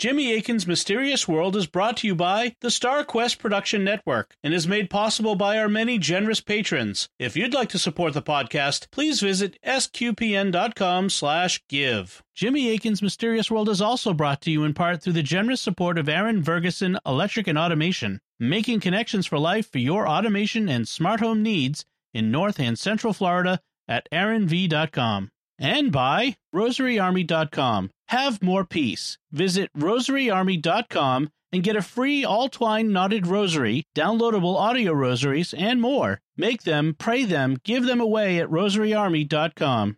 Jimmy Akin's Mysterious World is brought to you by the Star Quest Production Network and is made possible by our many generous patrons. If you'd like to support the podcast, please visit sqpn.com/give. Jimmy Akin's Mysterious World is also brought to you in part through the generous support of Aaron Ferguson Electric and Automation, making connections for life for your automation and smart home needs in North and Central Florida at aaronv.com and by rosaryarmy.com. Have more peace. Visit rosaryarmy.com and get a free all twine knotted rosary, downloadable audio rosaries, and more. Make them, pray them, give them away at rosaryarmy.com.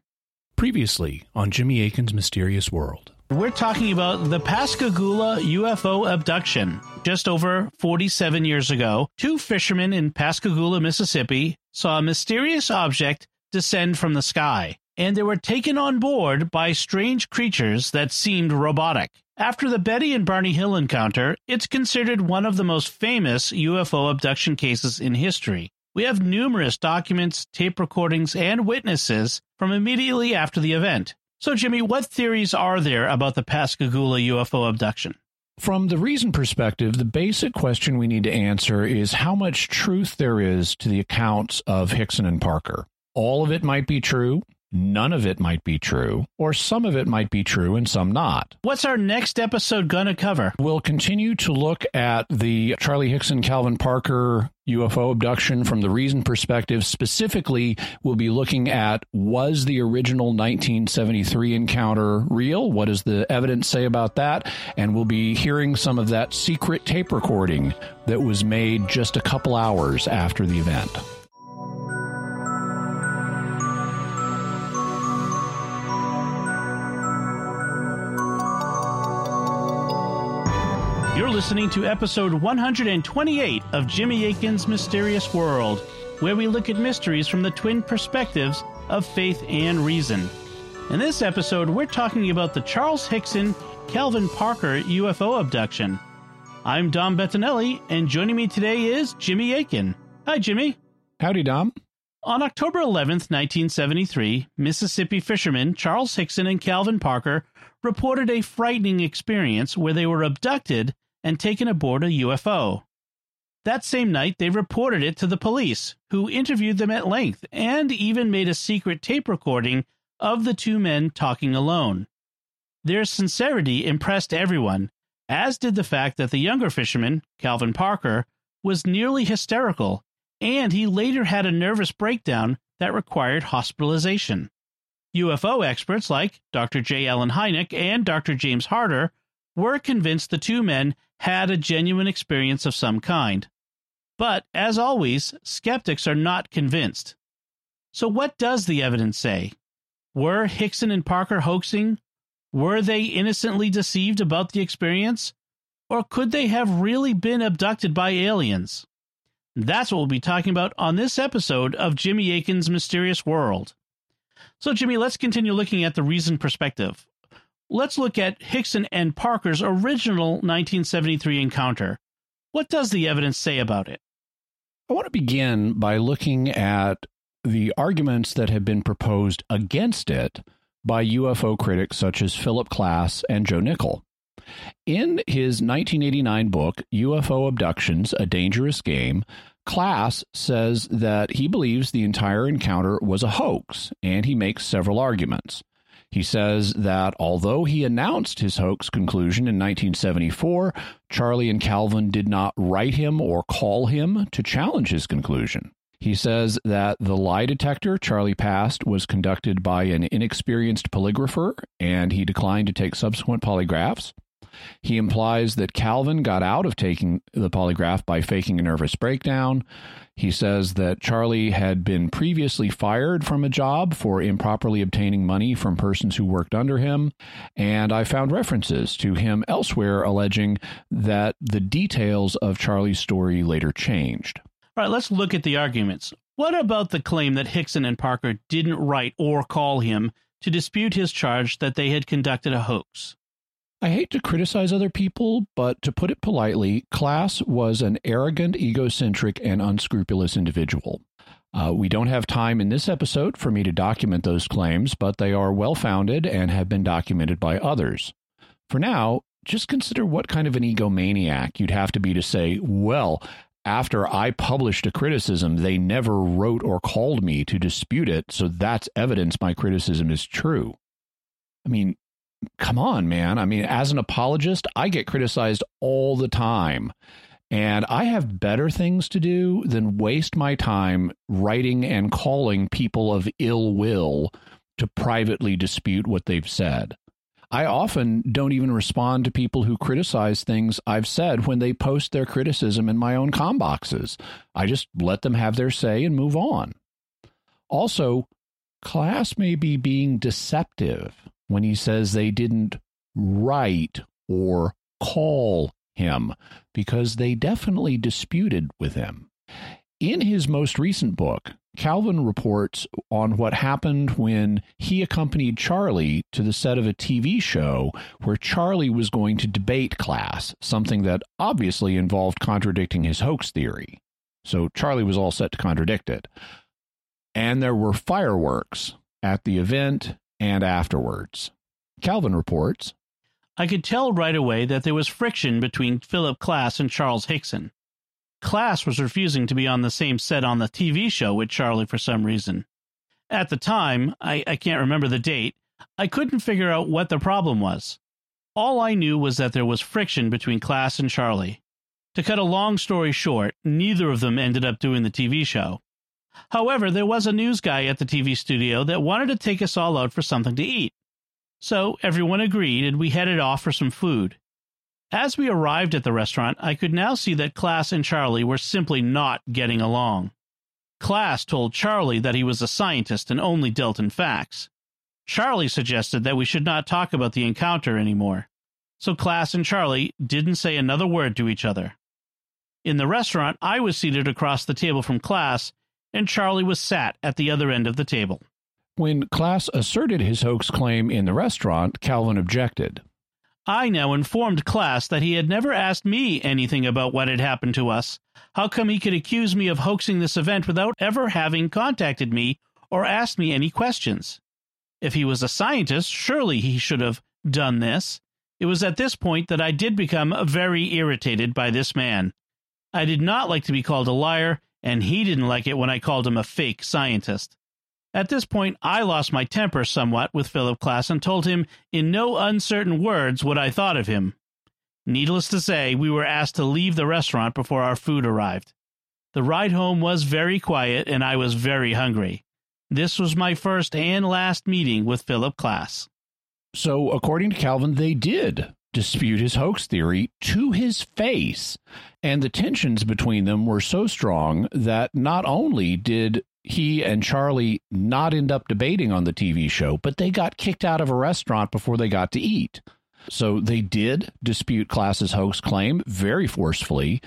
Previously on Jimmy Akin's Mysterious World. We're talking about the Pascagoula UFO abduction. Just over 47 years ago, two fishermen in Pascagoula, Mississippi saw a mysterious object descend from the sky and they were taken on board by strange creatures that seemed robotic. After the Betty and Barney Hill encounter, it's considered one of the most famous UFO abduction cases in history. We have numerous documents, tape recordings, and witnesses from immediately after the event. So, Jimmy, what theories are there about the Pascagoula UFO abduction? From the reason perspective, the basic question we need to answer is how much truth there is to the accounts of Hickson and Parker. All of it might be true, none of it might be true, or some of it might be true and some not. What's our next episode going to cover? We'll continue to look at the Charlie Hickson Calvin Parker UFO abduction from the reason perspective. Specifically, we'll be looking at was the original 1973 encounter real? What does the evidence say about that? And we'll be hearing some of that secret tape recording that was made just a couple hours after the event. Listening to episode 128 of Jimmy Akin's Mysterious World, where we look at mysteries from the twin perspectives of faith and reason. In this episode, we're talking about the Charles Hickson Calvin Parker UFO abduction. I'm Dom Bettinelli, and joining me today is Jimmy Akin. Hi, Jimmy. Howdy, Dom. On October 11th, 1973, Mississippi fishermen Charles Hickson and Calvin Parker reported a frightening experience where they were abducted and taken aboard a UFO. That same night, they reported it to the police, who interviewed them at length and even made a secret tape recording of the two men talking alone. Their sincerity impressed everyone, as did the fact that the younger fisherman, Calvin Parker, was nearly hysterical, and he later had a nervous breakdown that required hospitalization. UFO experts like Dr. J. Allen Hynek and Dr. James Harder were convinced the two men had a genuine experience of some kind. But, as always, skeptics are not convinced. So, what does the evidence say? Were Hickson and Parker hoaxing? Were they innocently deceived about the experience? Or could they have really been abducted by aliens? That's what we'll be talking about on this episode of Jimmy Akin's Mysterious World. So, Jimmy, let's continue looking at the reason perspective let's look at Hickson and Parker's original 1973 encounter. What does the evidence say about it? I want to begin by looking at the arguments that have been proposed against it by UFO critics such as Philip Klass and Joe Nickell. In his 1989 book, UFO Abductions A Dangerous Game, Klass says that he believes the entire encounter was a hoax, and he makes several arguments. He says that although he announced his hoax conclusion in 1974, Charlie and Calvin did not write him or call him to challenge his conclusion. He says that the lie detector Charlie passed was conducted by an inexperienced polygrapher and he declined to take subsequent polygraphs. He implies that Calvin got out of taking the polygraph by faking a nervous breakdown. He says that Charlie had been previously fired from a job for improperly obtaining money from persons who worked under him. And I found references to him elsewhere alleging that the details of Charlie's story later changed. All right, let's look at the arguments. What about the claim that Hickson and Parker didn't write or call him to dispute his charge that they had conducted a hoax? I hate to criticize other people, but to put it politely, Klass was an arrogant, egocentric, and unscrupulous individual. Uh, we don't have time in this episode for me to document those claims, but they are well founded and have been documented by others. For now, just consider what kind of an egomaniac you'd have to be to say, well, after I published a criticism, they never wrote or called me to dispute it. So that's evidence my criticism is true. I mean, come on, man. I mean, as an apologist, I get criticized all the time. And I have better things to do than waste my time writing and calling people of ill will to privately dispute what they've said. I often don't even respond to people who criticize things I've said when they post their criticism in my own com boxes. I just let them have their say and move on. Also, Klass may be being deceptive when he says they didn't write or call him because they definitely disputed with him. In his most recent book, Calvin reports on what happened when he accompanied Charlie to the set of a TV show where Charlie was going to debate Klass, something that obviously involved contradicting his hoax theory. So Charlie was all set to contradict it. And there were fireworks at the event and afterwards. Calvin reports I could tell right away that there was friction between Philip Klass and Charles Hickson. Klass was refusing to be on the same set on the TV show with Charlie for some reason. At the time, I, I can't remember the date, I couldn't figure out what the problem was. All I knew was that there was friction between Klass and Charlie. To cut a long story short, neither of them ended up doing the TV show. However, there was a news guy at the TV studio that wanted to take us all out for something to eat. So everyone agreed, and we headed off for some food. As we arrived at the restaurant, I could now see that Klass and Charlie were simply not getting along. Klass told Charlie that he was a scientist and only dealt in facts. Charlie suggested that we should not talk about the encounter anymore. So Klass and Charlie didn't say another word to each other. In the restaurant, I was seated across the table from Klass, and Charlie was sat at the other end of the table. When Klass asserted his hoax claim in the restaurant, Calvin objected. I now informed Klass that he had never asked me anything about what had happened to us. How come he could accuse me of hoaxing this event without ever having contacted me or asked me any questions? If he was a scientist, surely he should have done this. It was at this point that I did become very irritated by this man. I did not like to be called a liar, and he didn't like it when I called him a fake scientist. At this point, I lost my temper somewhat with Philip Klass and told him in no uncertain words what I thought of him. Needless to say, we were asked to leave the restaurant before our food arrived. The ride home was very quiet, and I was very hungry. This was my first and last meeting with Philip Klass. So, according to Calvin, they did dispute his hoax theory to his face. And the tensions between them were so strong that not only did he and Charlie not end up debating on the TV show, but they got kicked out of a restaurant before they got to eat. So they did dispute Klass's hoax claim very forcefully.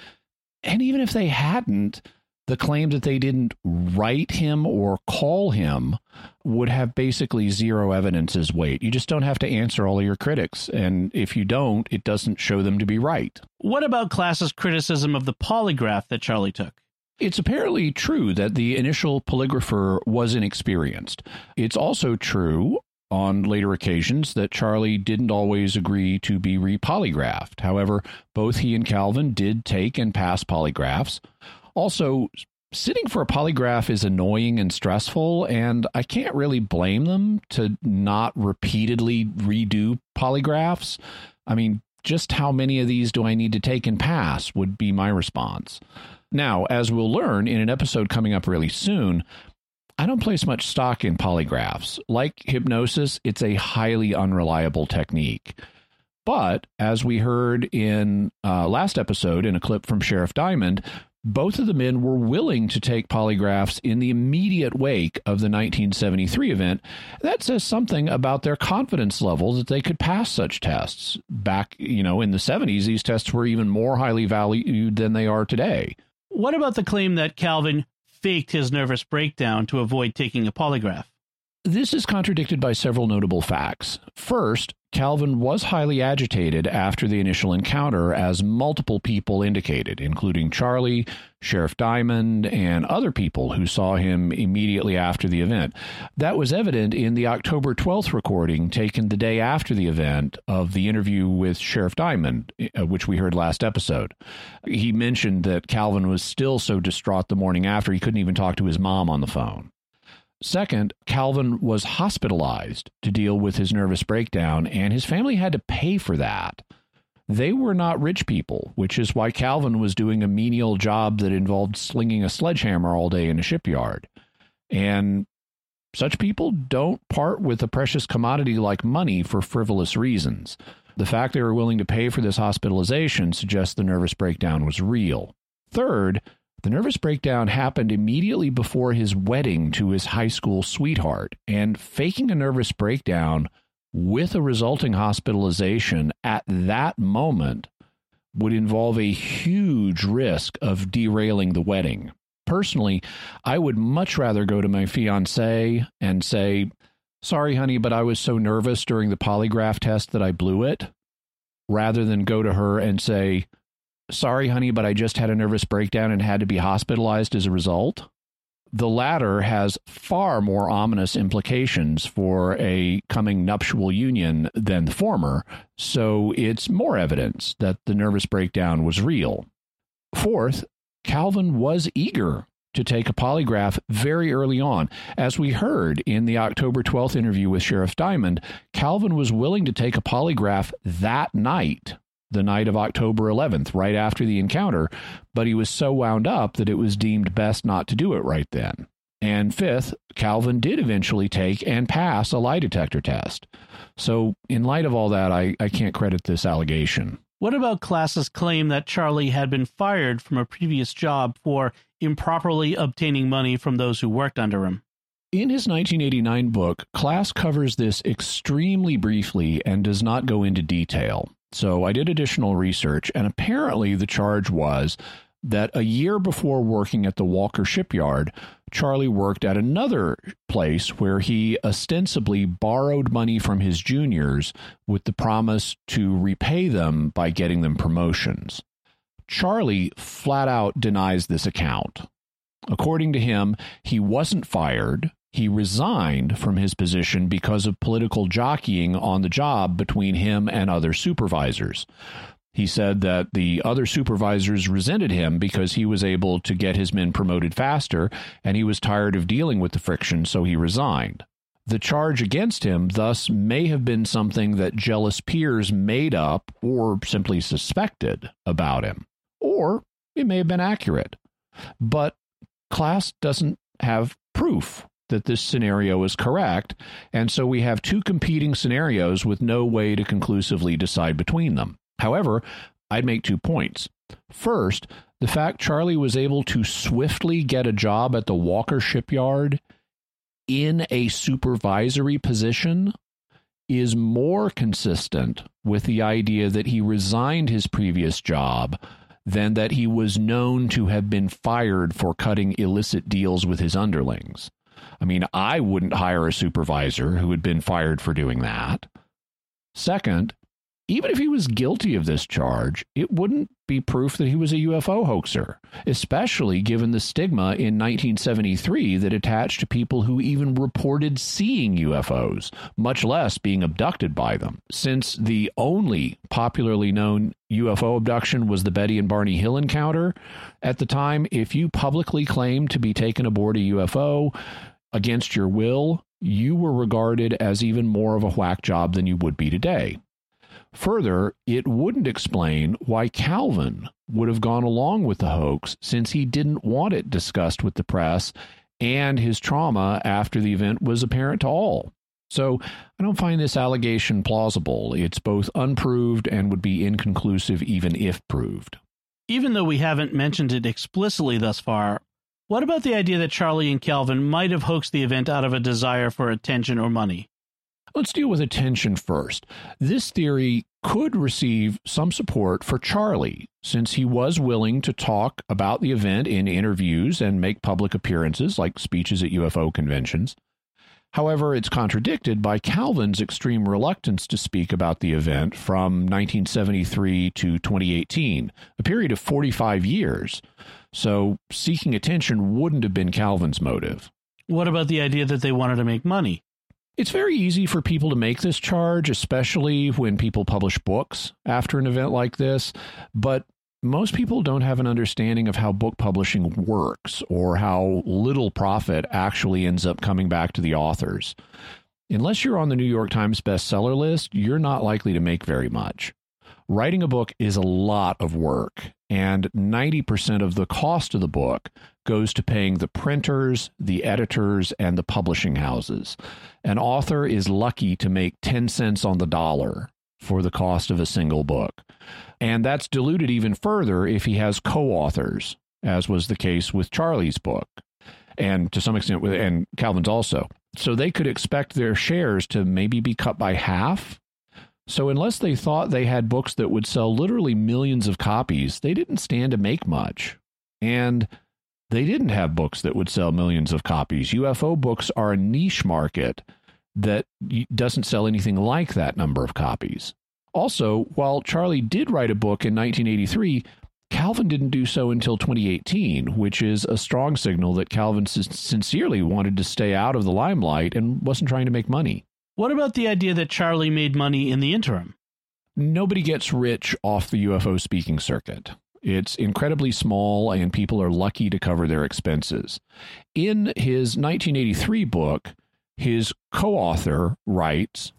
And even if they hadn't, the claim that they didn't write him or call him would have basically zero evidence as weight. You just don't have to answer all of your critics. And if you don't, it doesn't show them to be right. What about Klass's criticism of the polygraph that Charlie took? It's apparently true that the initial polygrapher was inexperienced. It's also true on later occasions that Charlie didn't always agree to be repolygraphed. However, both he and Calvin did take and pass polygraphs. Also, sitting for a polygraph is annoying and stressful, and I can't really blame them to not repeatedly redo polygraphs. I mean, just how many of these do I need to take and pass would be my response. Now, as we'll learn in an episode coming up really soon, I don't place much stock in polygraphs. Like hypnosis, it's a highly unreliable technique. But as we heard in uh, last episode in a clip from Sheriff Diamond, both of the men were willing to take polygraphs in the immediate wake of the 1973 event. That says something about their confidence level that they could pass such tests. Back, you know, in the 70s, these tests were even more highly valued than they are today. What about the claim that Calvin faked his nervous breakdown to avoid taking a polygraph? This is contradicted by several notable facts. First, Calvin was highly agitated after the initial encounter, as multiple people indicated, including Charlie, Sheriff Diamond, and other people who saw him immediately after the event. That was evident in the October 12th recording taken the day after the event of the interview with Sheriff Diamond, uh, which we heard last episode. He mentioned that Calvin was still so distraught the morning after he couldn't even talk to his mom on the phone. Second, Calvin was hospitalized to deal with his nervous breakdown, and his family had to pay for that. They were not rich people, which is why Calvin was doing a menial job that involved slinging a sledgehammer all day in a shipyard. And such people don't part with a precious commodity like money for frivolous reasons. The fact they were willing to pay for this hospitalization suggests the nervous breakdown was real. Third, the nervous breakdown happened immediately before his wedding to his high school sweetheart, and faking a nervous breakdown with a resulting hospitalization at that moment would involve a huge risk of derailing the wedding. Personally, I would much rather go to my fiance and say, Sorry, honey, but I was so nervous during the polygraph test that I blew it, rather than go to her and say, Sorry, honey, but I just had a nervous breakdown and had to be hospitalized as a result. The latter has far more ominous implications for a coming nuptial union than the former, so it's more evidence that the nervous breakdown was real. Fourth, Calvin was eager to take a polygraph very early on. As we heard in the October 12th interview with Sheriff Diamond, Calvin was willing to take a polygraph that night the night of October 11th, right after the encounter, but he was so wound up that it was deemed best not to do it right then. And fifth, Calvin did eventually take and pass a lie detector test. So, in light of all that, I, I can't credit this allegation. What about Klass's claim that Charlie had been fired from a previous job for improperly obtaining money from those who worked under him? In his 1989 book, Klass covers this extremely briefly and does not go into detail. So I did additional research, and apparently the charge was that a year before working at the Walker shipyard, Charlie worked at another place where he ostensibly borrowed money from his juniors with the promise to repay them by getting them promotions. Charlie flat out denies this account. According to him, he wasn't fired, he resigned from his position because of political jockeying on the job between him and other supervisors. He said that the other supervisors resented him because he was able to get his men promoted faster, and he was tired of dealing with the friction, so he resigned. The charge against him thus may have been something that jealous peers made up or simply suspected about him. Or it may have been accurate. But Klass doesn't have proof that this scenario is correct, and so we have two competing scenarios with no way to conclusively decide between them. However, I'd make two points. First, the fact Charlie was able to swiftly get a job at the Walker shipyard in a supervisory position is more consistent with the idea that he resigned his previous job than that he was known to have been fired for cutting illicit deals with his underlings. I mean, I wouldn't hire a supervisor who had been fired for doing that. Second, even if he was guilty of this charge, it wouldn't be proof that he was a UFO hoaxer, especially given the stigma in 1973 that attached to people who even reported seeing UFOs, much less being abducted by them. Since the only popularly known UFO abduction was the Betty and Barney Hill encounter, at the time, if you publicly claimed to be taken aboard a UFO, against your will, you were regarded as even more of a whack job than you would be today. Further, it wouldn't explain why Calvin would have gone along with the hoax since he didn't want it discussed with the press and his trauma after the event was apparent to all. So I don't find this allegation plausible. It's both unproved and would be inconclusive even if proved. Even though we haven't mentioned it explicitly thus far, what about the idea that Charlie and Calvin might have hoaxed the event out of a desire for attention or money? Let's deal with attention first. This theory could receive some support for Charlie, since he was willing to talk about the event in interviews and make public appearances like speeches at UFO conventions. However, it's contradicted by Calvin's extreme reluctance to speak about the event from 1973 to 2018, a period of 45 years. So, seeking attention wouldn't have been Calvin's motive. What about the idea that they wanted to make money? It's very easy for people to make this charge, especially when people publish books after an event like this. But most people don't have an understanding of how book publishing works or how little profit actually ends up coming back to the authors. Unless you're on the New York Times bestseller list, you're not likely to make very much. Writing a book is a lot of work, and 90% of the cost of the book goes to paying the printers, the editors, and the publishing houses. An author is lucky to make 10 cents on the dollar for the cost of a single book. And that's diluted even further if he has co authors, as was the case with Charlie's book, and to some extent with and Calvin's also. So they could expect their shares to maybe be cut by half. So unless they thought they had books that would sell literally millions of copies, they didn't stand to make much. And they didn't have books that would sell millions of copies. UFO books are a niche market that doesn't sell anything like that number of copies. Also, while Charlie did write a book in 1983, Calvin didn't do so until 2018, which is a strong signal that Calvin sincerely wanted to stay out of the limelight and wasn't trying to make money. What about the idea that Charlie made money in the interim? Nobody gets rich off the UFO speaking circuit. It's incredibly small, and people are lucky to cover their expenses. In his 1983 book, his co author writes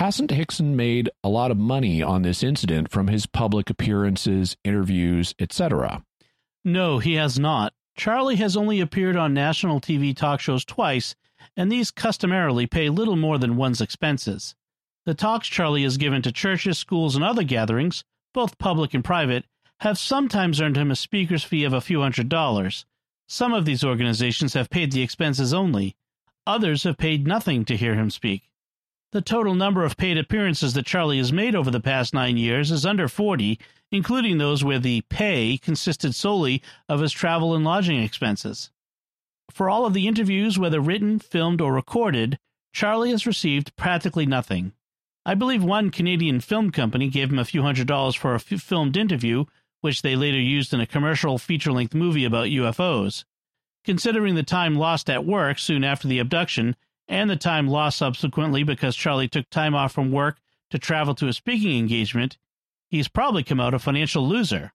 Hasn't Hickson made a lot of money on this incident from his public appearances, interviews, etc.? No, he has not. Charlie has only appeared on national TV talk shows twice, and these customarily pay little more than one's expenses. The talks Charlie has given to churches, schools, and other gatherings, both public and private, have sometimes earned him a speaker's fee of a few hundred dollars. Some of these organizations have paid the expenses only, Others have paid nothing to hear him speak. The total number of paid appearances that Charlie has made over the past nine years is under 40, including those where the pay consisted solely of his travel and lodging expenses. For all of the interviews, whether written, filmed, or recorded, Charlie has received practically nothing. I believe one Canadian film company gave him a few hundred dollars for a f- filmed interview, which they later used in a commercial feature length movie about UFOs. Considering the time lost at work soon after the abduction and the time lost subsequently because Charlie took time off from work to travel to a speaking engagement, he's probably come out a financial loser.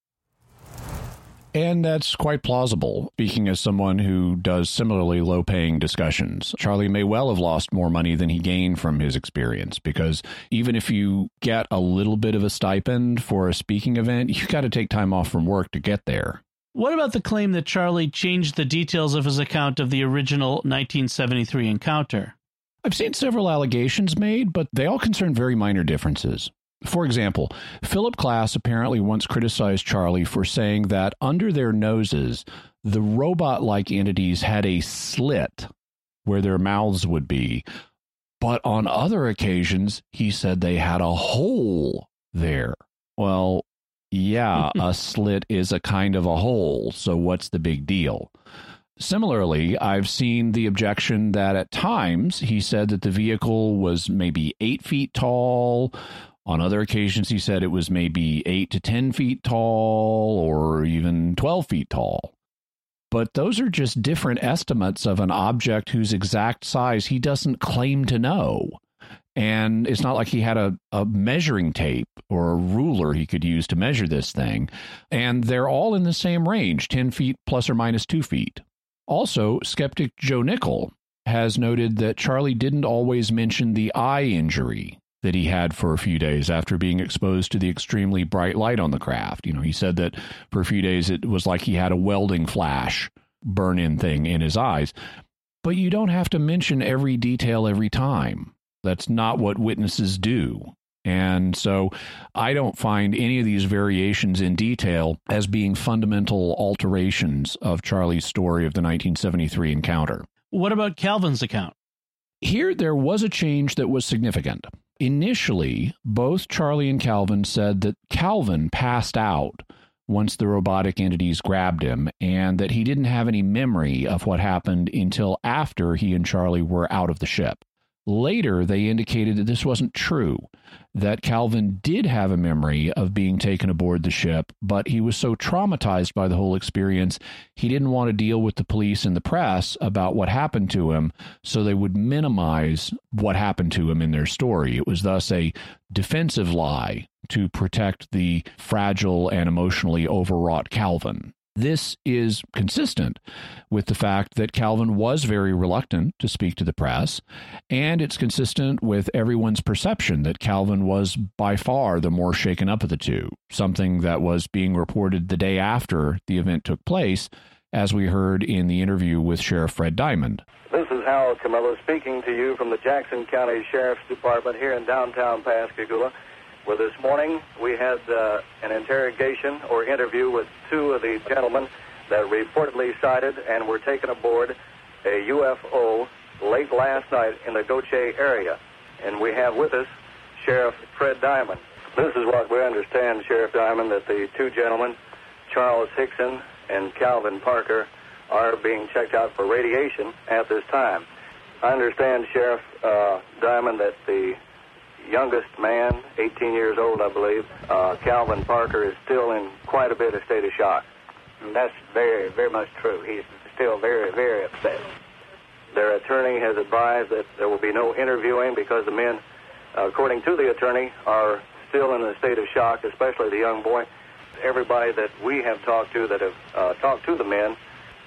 And that's quite plausible, speaking as someone who does similarly low paying discussions. Charlie may well have lost more money than he gained from his experience because even if you get a little bit of a stipend for a speaking event, you've got to take time off from work to get there. What about the claim that Charlie changed the details of his account of the original 1973 encounter? I've seen several allegations made, but they all concern very minor differences. For example, Philip Klass apparently once criticized Charlie for saying that under their noses, the robot like entities had a slit where their mouths would be. But on other occasions, he said they had a hole there. Well, yeah, a slit is a kind of a hole, so what's the big deal? Similarly, I've seen the objection that at times he said that the vehicle was maybe eight feet tall. On other occasions, he said it was maybe eight to 10 feet tall or even 12 feet tall. But those are just different estimates of an object whose exact size he doesn't claim to know. And it's not like he had a, a measuring tape or a ruler he could use to measure this thing. And they're all in the same range 10 feet plus or minus two feet. Also, skeptic Joe Nickell has noted that Charlie didn't always mention the eye injury that he had for a few days after being exposed to the extremely bright light on the craft. You know, he said that for a few days it was like he had a welding flash burn in thing in his eyes. But you don't have to mention every detail every time. That's not what witnesses do. And so I don't find any of these variations in detail as being fundamental alterations of Charlie's story of the 1973 encounter. What about Calvin's account? Here, there was a change that was significant. Initially, both Charlie and Calvin said that Calvin passed out once the robotic entities grabbed him, and that he didn't have any memory of what happened until after he and Charlie were out of the ship. Later, they indicated that this wasn't true, that Calvin did have a memory of being taken aboard the ship, but he was so traumatized by the whole experience, he didn't want to deal with the police and the press about what happened to him, so they would minimize what happened to him in their story. It was thus a defensive lie to protect the fragile and emotionally overwrought Calvin. This is consistent with the fact that Calvin was very reluctant to speak to the press, and it's consistent with everyone's perception that Calvin was by far the more shaken up of the two, something that was being reported the day after the event took place, as we heard in the interview with Sheriff Fred Diamond. This is Harold Camillo speaking to you from the Jackson County Sheriff's Department here in downtown Pascagoula where this morning we had uh, an interrogation or interview with two of the gentlemen that reportedly sighted and were taken aboard a UFO late last night in the Gautier area. And we have with us Sheriff Fred Diamond. This is what we understand, Sheriff Diamond, that the two gentlemen, Charles Hickson and Calvin Parker, are being checked out for radiation at this time. I understand, Sheriff uh, Diamond, that the youngest man, 18 years old, I believe, uh, Calvin Parker, is still in quite a bit of state of shock. And that's very, very much true. He's still very, very upset. Their attorney has advised that there will be no interviewing because the men, according to the attorney, are still in a state of shock, especially the young boy. Everybody that we have talked to that have uh, talked to the men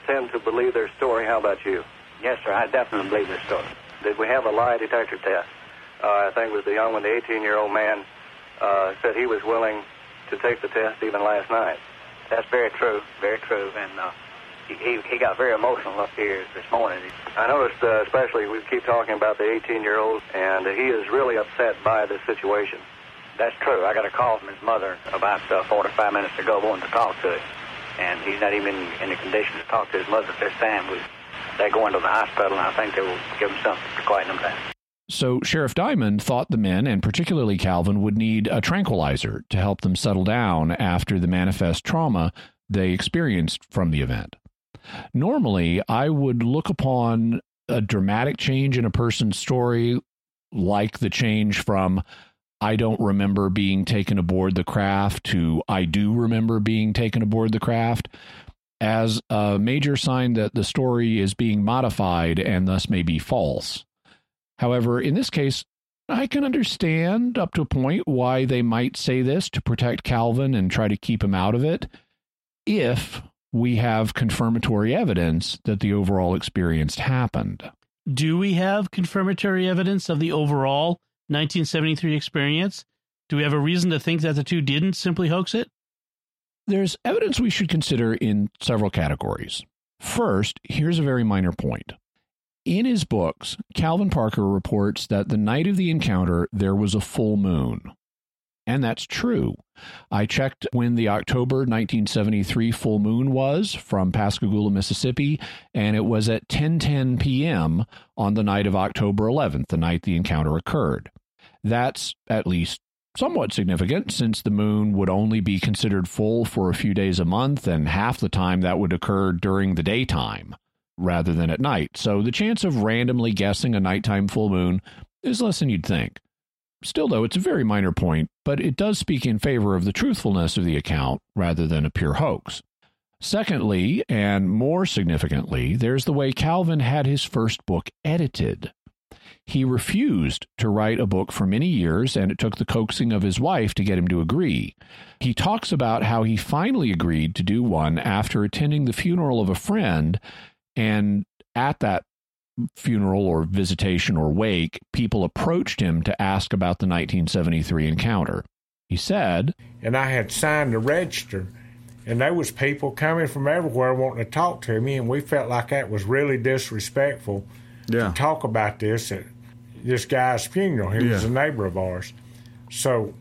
tend to believe their story. How about you? Yes, sir. I definitely believe their story. Did we have a lie detector test? Uh, I think it was the young one, the 18 year old man, uh, said he was willing to take the test even last night. That's very true, very true. And uh, he, he got very emotional up here this morning. I noticed, uh, especially, we keep talking about the 18 year old, and he is really upset by this situation. That's true. I got a call from his mother about uh, 45 minutes ago wanting to talk to him. And he's not even in the condition to talk to his mother at this time. They're going to the hospital, and I think they will give him something to quieten him down. So Sheriff Diamond thought the men, and particularly Calvin, would need a tranquilizer to help them settle down after the manifest trauma they experienced from the event. Normally, I would look upon a dramatic change in a person's story, like the change from I don't remember being taken aboard the craft to I do remember being taken aboard the craft, as a major sign that the story is being modified and thus may be false. However, in this case, I can understand up to a point why they might say this to protect Calvin and try to keep him out of it if we have confirmatory evidence that the overall experience happened. Do we have confirmatory evidence of the overall 1973 experience? Do we have a reason to think that the two didn't simply hoax it? There's evidence we should consider in several categories. First, here's a very minor point. In his books, Calvin Parker reports that the night of the encounter there was a full moon. And that's true. I checked when the October 1973 full moon was from Pascagoula, Mississippi, and it was at 10:10 p.m. on the night of October 11th, the night the encounter occurred. That's at least somewhat significant since the moon would only be considered full for a few days a month and half the time that would occur during the daytime rather than at night. So the chance of randomly guessing a nighttime full moon is less than you'd think. Still, though, it's a very minor point, but it does speak in favor of the truthfulness of the account rather than a pure hoax. Secondly, and more significantly, there's the way Calvin had his first book edited. He refused to write a book for many years, and it took the coaxing of his wife to get him to agree. He talks about how he finally agreed to do one after attending the funeral of a friend and at that funeral or visitation or wake, people approached him to ask about the 1973 encounter. He said, And I had signed the register, and there was people coming from everywhere wanting to talk to me, and we felt like that was really disrespectful yeah. to talk about this at this guy's funeral. He yeah. was a neighbor of ours. So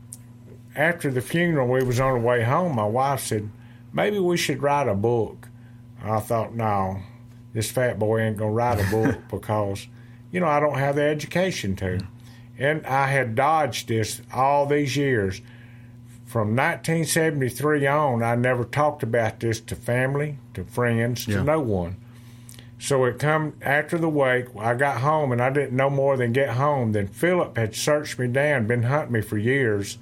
after the funeral, we was on the way home. My wife said, maybe we should write a book. I thought, no, this fat boy ain't gonna write a book because, you know, I don't have the education to. And I had dodged this all these years from 1973 on, I never talked about this to family, to friends, to Yeah. no one. So it come after the wake. I got home and I didn't know more than get home. Then Philip had searched me down, been hunting me for years,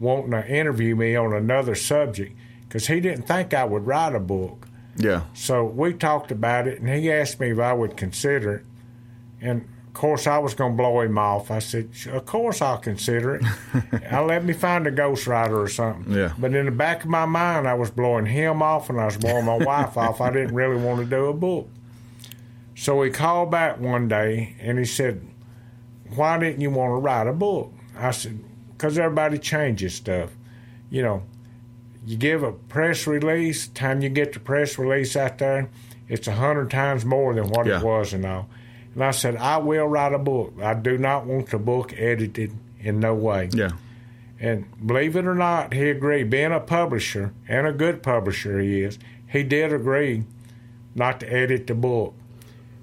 wanting to interview me on another subject because he didn't think I would write a book. Yeah. So we talked about it, and he asked me if I would consider it. And of course, I was going to blow him off. I said, "Of course, I'll consider it. I'll let me find a ghostwriter or something." Yeah. But in the back of my mind, I was blowing him off, and I was blowing my wife off. I didn't really want to do a book. So he called back one day, and he said, "Why didn't you want to write a book?" I said, "Because everybody changes stuff. You know, you give a press release, time you get the press release out there, it's a hundred times more than what Yeah. it was and all. And I said, I will write a book. I do not want the book edited in no way. Yeah. And believe it or not, he agreed. Being a publisher, and a good publisher he is, he did agree not to edit the book.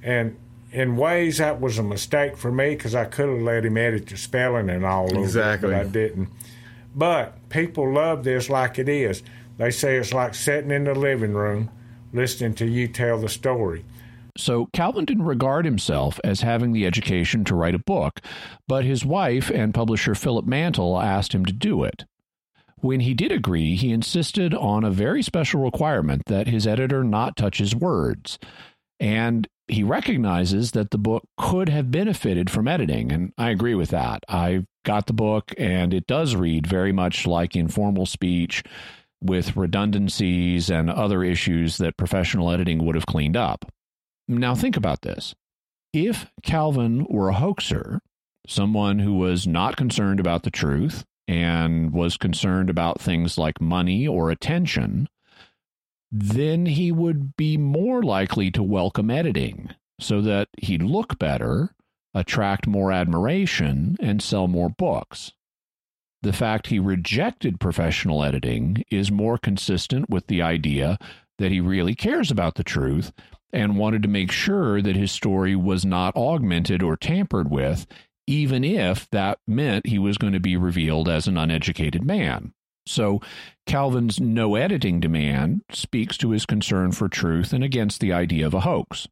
And in ways, that was a mistake for me because I could have let him edit the spelling and all Exactly. it, but I didn't. But people love this like it is. They say it's like sitting in the living room listening to you tell the story. So Calvin didn't regard himself as having the education to write a book, but his wife and publisher Philip Mantle asked him to do it. When he did agree, he insisted on a very special requirement that his editor not touch his words. And he recognizes that the book could have benefited from editing, and I agree with that. I got the book, and it does read very much like informal speech with redundancies and other issues that professional editing would have cleaned up. Now, think about this. If Calvin were a hoaxer, someone who was not concerned about the truth and was concerned about things like money or attention, then he would be more likely to welcome editing so that he'd look better, attract more admiration, and sell more books. The fact he rejected professional editing is more consistent with the idea that he really cares about the truth and wanted to make sure that his story was not augmented or tampered with, even if that meant he was going to be revealed as an uneducated man. So, Calvin's no editing demand speaks to his concern for truth and against the idea of a hoax.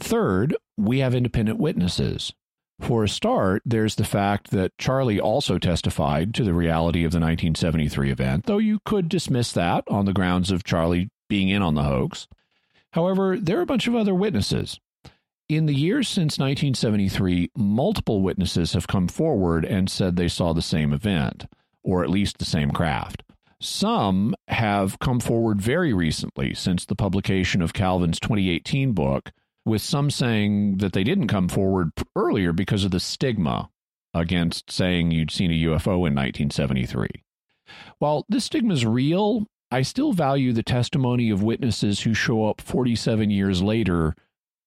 Third, we have independent witnesses. For a start, there's the fact that Charlie also testified to the reality of the 1973 event, though you could dismiss that on the grounds of Charlie being in on the hoax. However, there are a bunch of other witnesses. In the years since 1973, multiple witnesses have come forward and said they saw the same event, or at least the same craft. Some have come forward very recently since the publication of Calvin's 2018 book, with some saying that they didn't come forward earlier because of the stigma against saying you'd seen a UFO in 1973. While this stigma is real, I still value the testimony of witnesses who show up 47 years later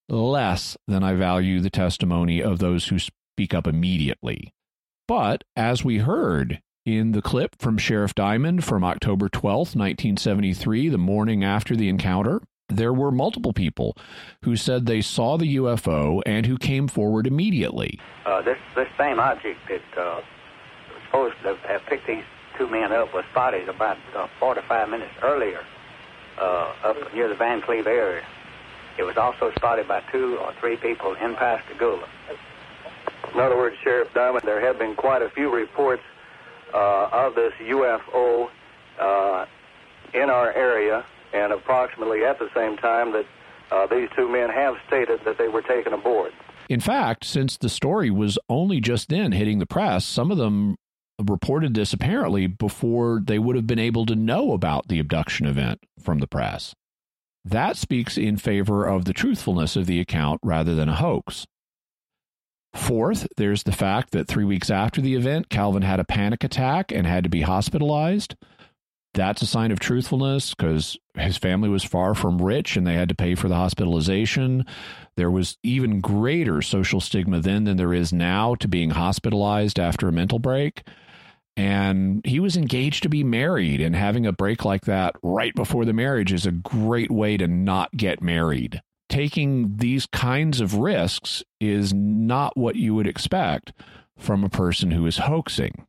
less than I value the testimony of those who speak up immediately. But as we heard in the clip from Sheriff Diamond from October 12, 1973, the morning after the encounter, there were multiple people who said they saw the UFO and who came forward immediately. Uh, this this same object that uh, was supposed to have picked these two men up was spotted about uh, 45 minutes earlier uh, up near the Vancleave area. It was also spotted by two or three people in Pascagoula. In other words, Sheriff Diamond, there have been quite a few reports uh, of this UFO uh, in our area, and approximately at the same time that uh, these two men have stated that they were taken aboard. In fact, since the story was only just then hitting the press, some of them reported this apparently before they would have been able to know about the abduction event from the press. That speaks in favor of the truthfulness of the account rather than a hoax. Fourth, there's the fact that three weeks after the event, Calvin had a panic attack and had to be hospitalized. That's a sign of truthfulness because his family was far from rich and they had to pay for the hospitalization. There was even greater social stigma then than there is now to being hospitalized after a mental break. And he was engaged to be married, and having a break like that right before the marriage is a great way to not get married. Taking these kinds of risks is not what you would expect from a person who is hoaxing.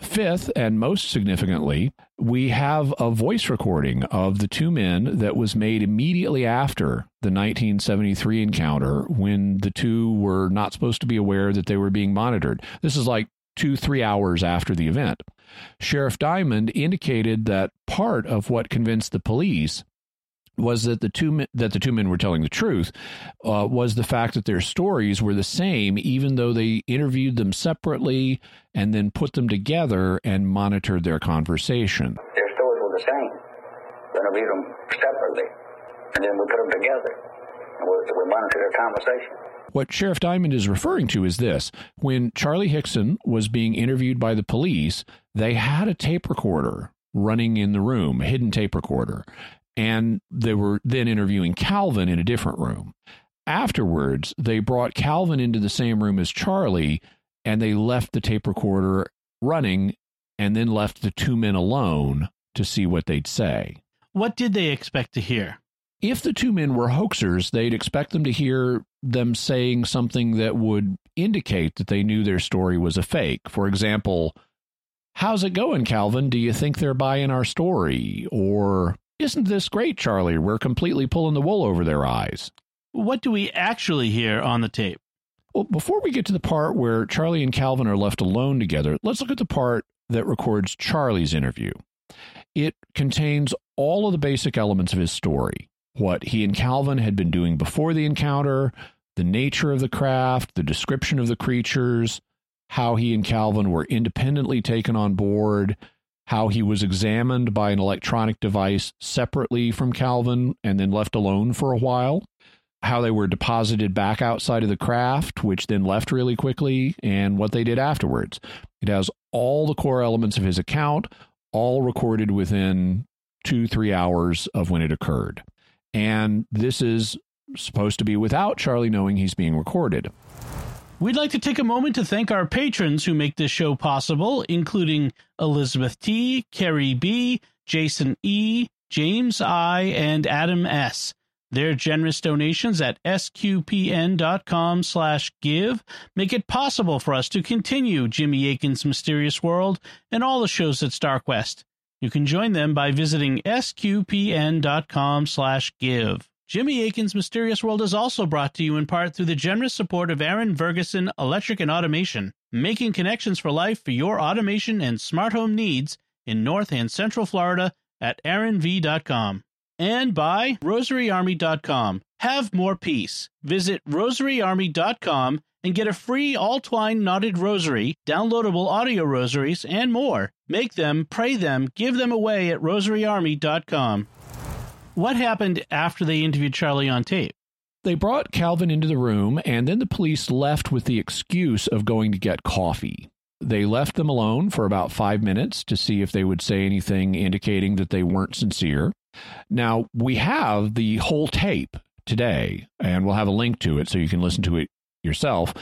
Fifth, and most significantly, we have a voice recording of the two men that was made immediately after the 1973 encounter when the two were not supposed to be aware that they were being monitored. This is like two, three hours after the event. Sheriff Diamond indicated that part of what convinced the police was that the two men, that the two men were telling the truth uh, was the fact that their stories were the same, even though they interviewed them separately and then put them together and monitored their conversation. Their stories were the same. We interviewed them separately, and then we put them together, and we, we monitored their conversation. What Sheriff Diamond is referring to is this when Charlie Hickson was being interviewed by the police, they had a tape recorder running in the room, a hidden tape recorder and they were then interviewing Calvin in a different room. Afterwards, they brought Calvin into the same room as Charlie and they left the tape recorder running and then left the two men alone to see what they'd say. What did they expect to hear? If the two men were hoaxers, they'd expect them to hear them saying something that would indicate that they knew their story was a fake. For example, How's it going, Calvin? Do you think they're buying our story? Or isn't this great, Charlie? We're completely pulling the wool over their eyes. What do we actually hear on the tape? Well, before we get to the part where Charlie and Calvin are left alone together, let's look at the part that records Charlie's interview. It contains all of the basic elements of his story what he and Calvin had been doing before the encounter, the nature of the craft, the description of the creatures, how he and Calvin were independently taken on board, how he was examined by an electronic device separately from Calvin and then left alone for a while, how they were deposited back outside of the craft, which then left really quickly, and what they did afterwards. It has all the core elements of his account, all recorded within two, three hours of when it occurred. And this is supposed to be without Charlie knowing he's being recorded. We'd like to take a moment to thank our patrons who make this show possible, including Elizabeth T., Kerry B., Jason E., James I., and Adam S. Their generous donations at sqpn.com slash give make it possible for us to continue Jimmy Akin's Mysterious World and all the shows at StarQuest. You can join them by visiting sqpn.com slash give. Jimmy Akin's Mysterious World is also brought to you in part through the generous support of Aaron Ferguson Electric and Automation, making connections for life for your automation and smart home needs in North and Central Florida at aaronv.com. And by rosaryarmy.com. Have more peace. Visit rosaryarmy.com and get a free all twine knotted rosary, downloadable audio rosaries, and more. Make them, pray them, give them away at rosaryarmy.com what happened after they interviewed Charlie on tape? They brought Calvin into the room, and then the police left with the excuse of going to get coffee. They left them alone for about five minutes to see if they would say anything indicating that they weren't sincere. Now, we have the whole tape today, and we'll have a link to it so you can listen to it yourself.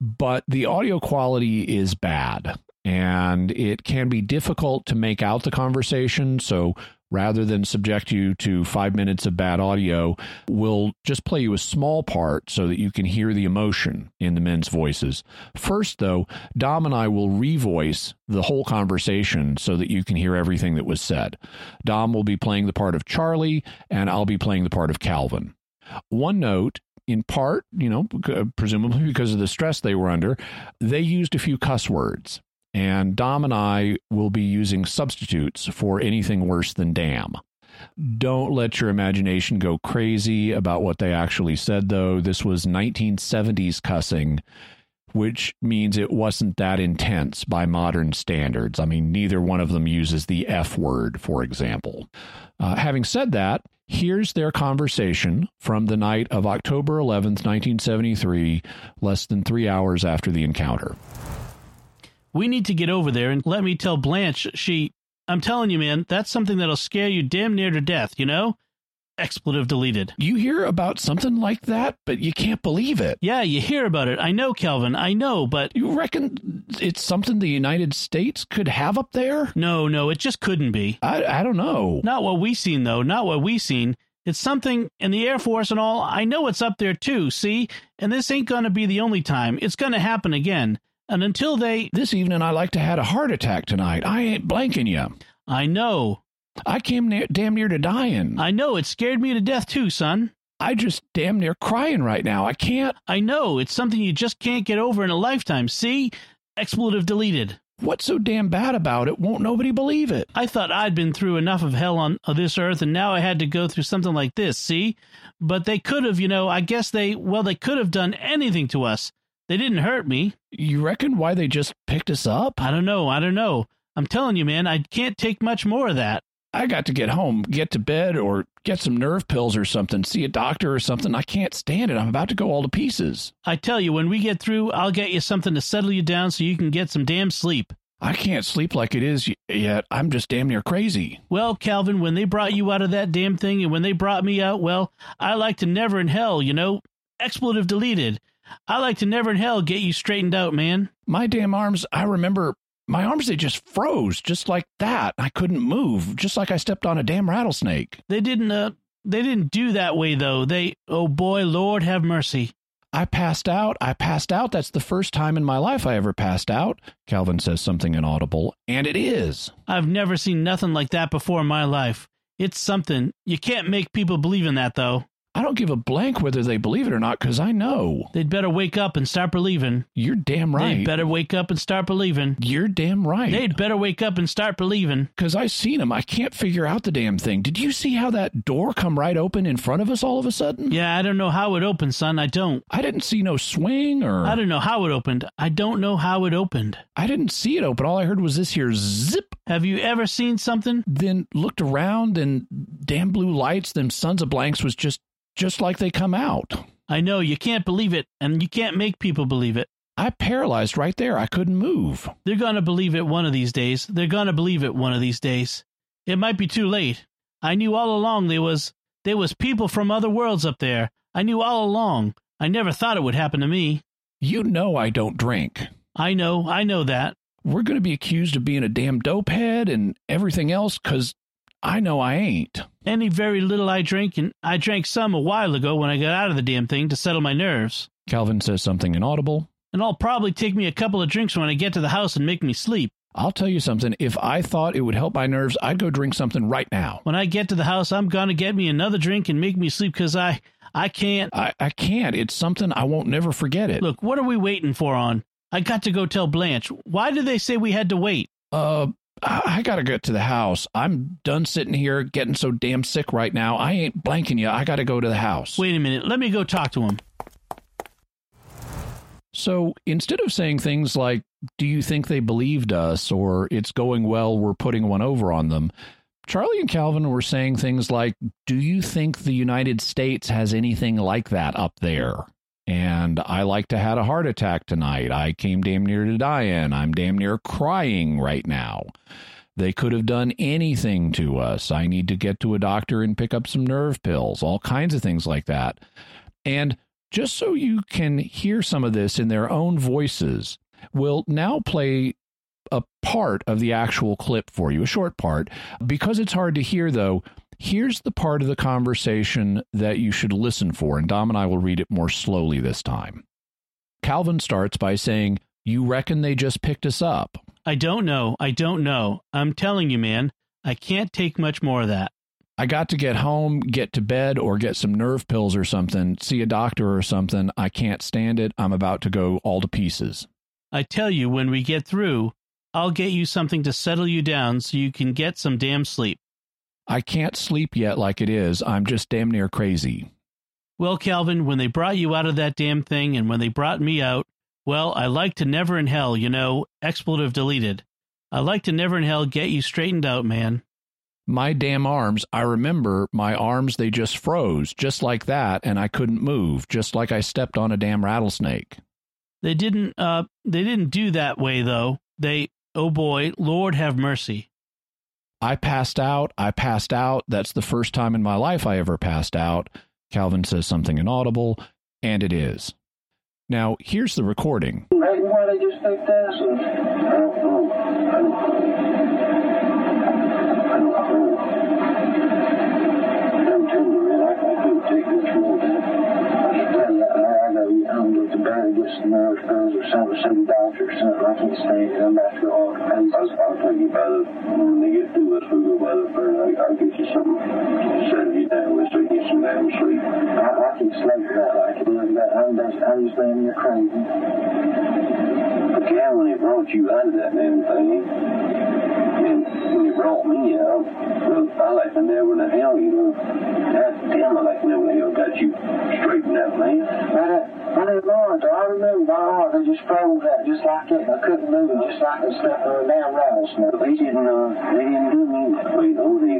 But the audio quality is bad, and it can be difficult to make out the conversation. So rather than subject you to five minutes of bad audio, we'll just play you a small part so that you can hear the emotion in the men's voices. First, though, Dom and I will revoice the whole conversation so that you can hear everything that was said. Dom will be playing the part of Charlie, and I'll be playing the part of Calvin. One note in part, you know, presumably because of the stress they were under, they used a few cuss words. And Dom and I will be using substitutes for anything worse than damn. Don't let your imagination go crazy about what they actually said, though. This was 1970s cussing, which means it wasn't that intense by modern standards. I mean, neither one of them uses the F word, for example. Uh, having said that, here's their conversation from the night of October 11th, 1973, less than three hours after the encounter. We need to get over there and let me tell Blanche she. I'm telling you, man, that's something that'll scare you damn near to death, you know? Expletive deleted. You hear about something like that, but you can't believe it. Yeah, you hear about it. I know, Calvin. I know, but. You reckon it's something the United States could have up there? No, no, it just couldn't be. I, I don't know. Not what we seen, though. Not what we seen. It's something in the Air Force and all. I know it's up there, too, see? And this ain't gonna be the only time. It's gonna happen again. And until they. This evening, I like to had a heart attack tonight. I ain't blanking you. I know. I came near, damn near to dying. I know. It scared me to death, too, son. I just damn near crying right now. I can't. I know. It's something you just can't get over in a lifetime. See? Expletive deleted. What's so damn bad about it? Won't nobody believe it? I thought I'd been through enough of hell on this earth, and now I had to go through something like this, see? But they could have, you know, I guess they, well, they could have done anything to us. They didn't hurt me. You reckon why they just picked us up? I don't know. I don't know. I'm telling you, man, I can't take much more of that. I got to get home, get to bed, or get some nerve pills or something, see a doctor or something. I can't stand it. I'm about to go all to pieces. I tell you, when we get through, I'll get you something to settle you down so you can get some damn sleep. I can't sleep like it is yet. I'm just damn near crazy. Well, Calvin, when they brought you out of that damn thing and when they brought me out, well, I like to never in hell, you know, expletive deleted. I like to never in hell get you straightened out, man. My damn arms, I remember my arms, they just froze just like that. I couldn't move, just like I stepped on a damn rattlesnake. They didn't, uh, they didn't do that way though. They, oh boy, Lord have mercy. I passed out. I passed out. That's the first time in my life I ever passed out. Calvin says something inaudible, and it is. I've never seen nothing like that before in my life. It's something. You can't make people believe in that, though. I don't give a blank whether they believe it or not because I know. They'd better wake up and start believing. You're damn right. They'd better wake up and start believing. You're damn right. They'd better wake up and start believing. Because I seen them. I can't figure out the damn thing. Did you see how that door come right open in front of us all of a sudden? Yeah, I don't know how it opened, son. I don't. I didn't see no swing or. I don't know how it opened. I don't know how it opened. I didn't see it open. All I heard was this here zip. Have you ever seen something? Then looked around and damn blue lights, them sons of blanks was just just like they come out. I know, you can't believe it, and you can't make people believe it. I paralyzed right there. I couldn't move. They're going to believe it one of these days. They're going to believe it one of these days. It might be too late. I knew all along there was there was people from other worlds up there. I knew all along. I never thought it would happen to me. You know I don't drink. I know. I know that. We're going to be accused of being a damn dopehead and everything else cuz I know I ain't. Any very little I drink, and I drank some a while ago when I got out of the damn thing to settle my nerves. Calvin says something inaudible. And I'll probably take me a couple of drinks when I get to the house and make me sleep. I'll tell you something. If I thought it would help my nerves, I'd go drink something right now. When I get to the house, I'm going to get me another drink and make me sleep because I, I can't. I, I can't. It's something I won't never forget it. Look, what are we waiting for on? I got to go tell Blanche. Why did they say we had to wait? Uh, I gotta get to the house. I'm done sitting here getting so damn sick right now. I ain't blanking you. I gotta go to the house. Wait a minute. Let me go talk to him. So instead of saying things like, Do you think they believed us? or It's going well, we're putting one over on them, Charlie and Calvin were saying things like, Do you think the United States has anything like that up there? And I like to had a heart attack tonight. I came damn near to dying. I'm damn near crying right now. They could have done anything to us. I need to get to a doctor and pick up some nerve pills, all kinds of things like that. And just so you can hear some of this in their own voices, we'll now play a part of the actual clip for you, a short part. Because it's hard to hear, though, Here's the part of the conversation that you should listen for, and Dom and I will read it more slowly this time. Calvin starts by saying, You reckon they just picked us up? I don't know. I don't know. I'm telling you, man, I can't take much more of that. I got to get home, get to bed, or get some nerve pills or something, see a doctor or something. I can't stand it. I'm about to go all to pieces. I tell you, when we get through, I'll get you something to settle you down so you can get some damn sleep. I can't sleep yet like it is. I'm just damn near crazy. Well, Calvin, when they brought you out of that damn thing and when they brought me out, well, I like to never in hell, you know, expletive deleted. I like to never in hell get you straightened out, man. My damn arms, I remember my arms, they just froze, just like that, and I couldn't move, just like I stepped on a damn rattlesnake. They didn't, uh, they didn't do that way, though. They, oh boy, Lord have mercy. I passed out. I passed out. That's the first time in my life I ever passed out. Calvin says something inaudible, and it is. Now, here's the recording. Maybe man. I, I, I know, I don't know if the band the nerve pills or something, some doctor or stand it. I'm go on. I'll, I'll take you by the, when they get through us, we go by the. I, I'll get you something to settle you down with you sleep. I, I keep sleeping out like it. Look at that. Just, I'm just laying here crazy. But Calvin, it brought you out of that damn thing. And when he brought me out, well, I like to know when the hell, you know. God damn, I like to know when the hell got you straightened out, man. But, uh, know it. I remember my heart, they just froze out just like that. I couldn't move it, just like a snap of a damn rattlesnake. They didn't, uh, they didn't do me that way, though. They,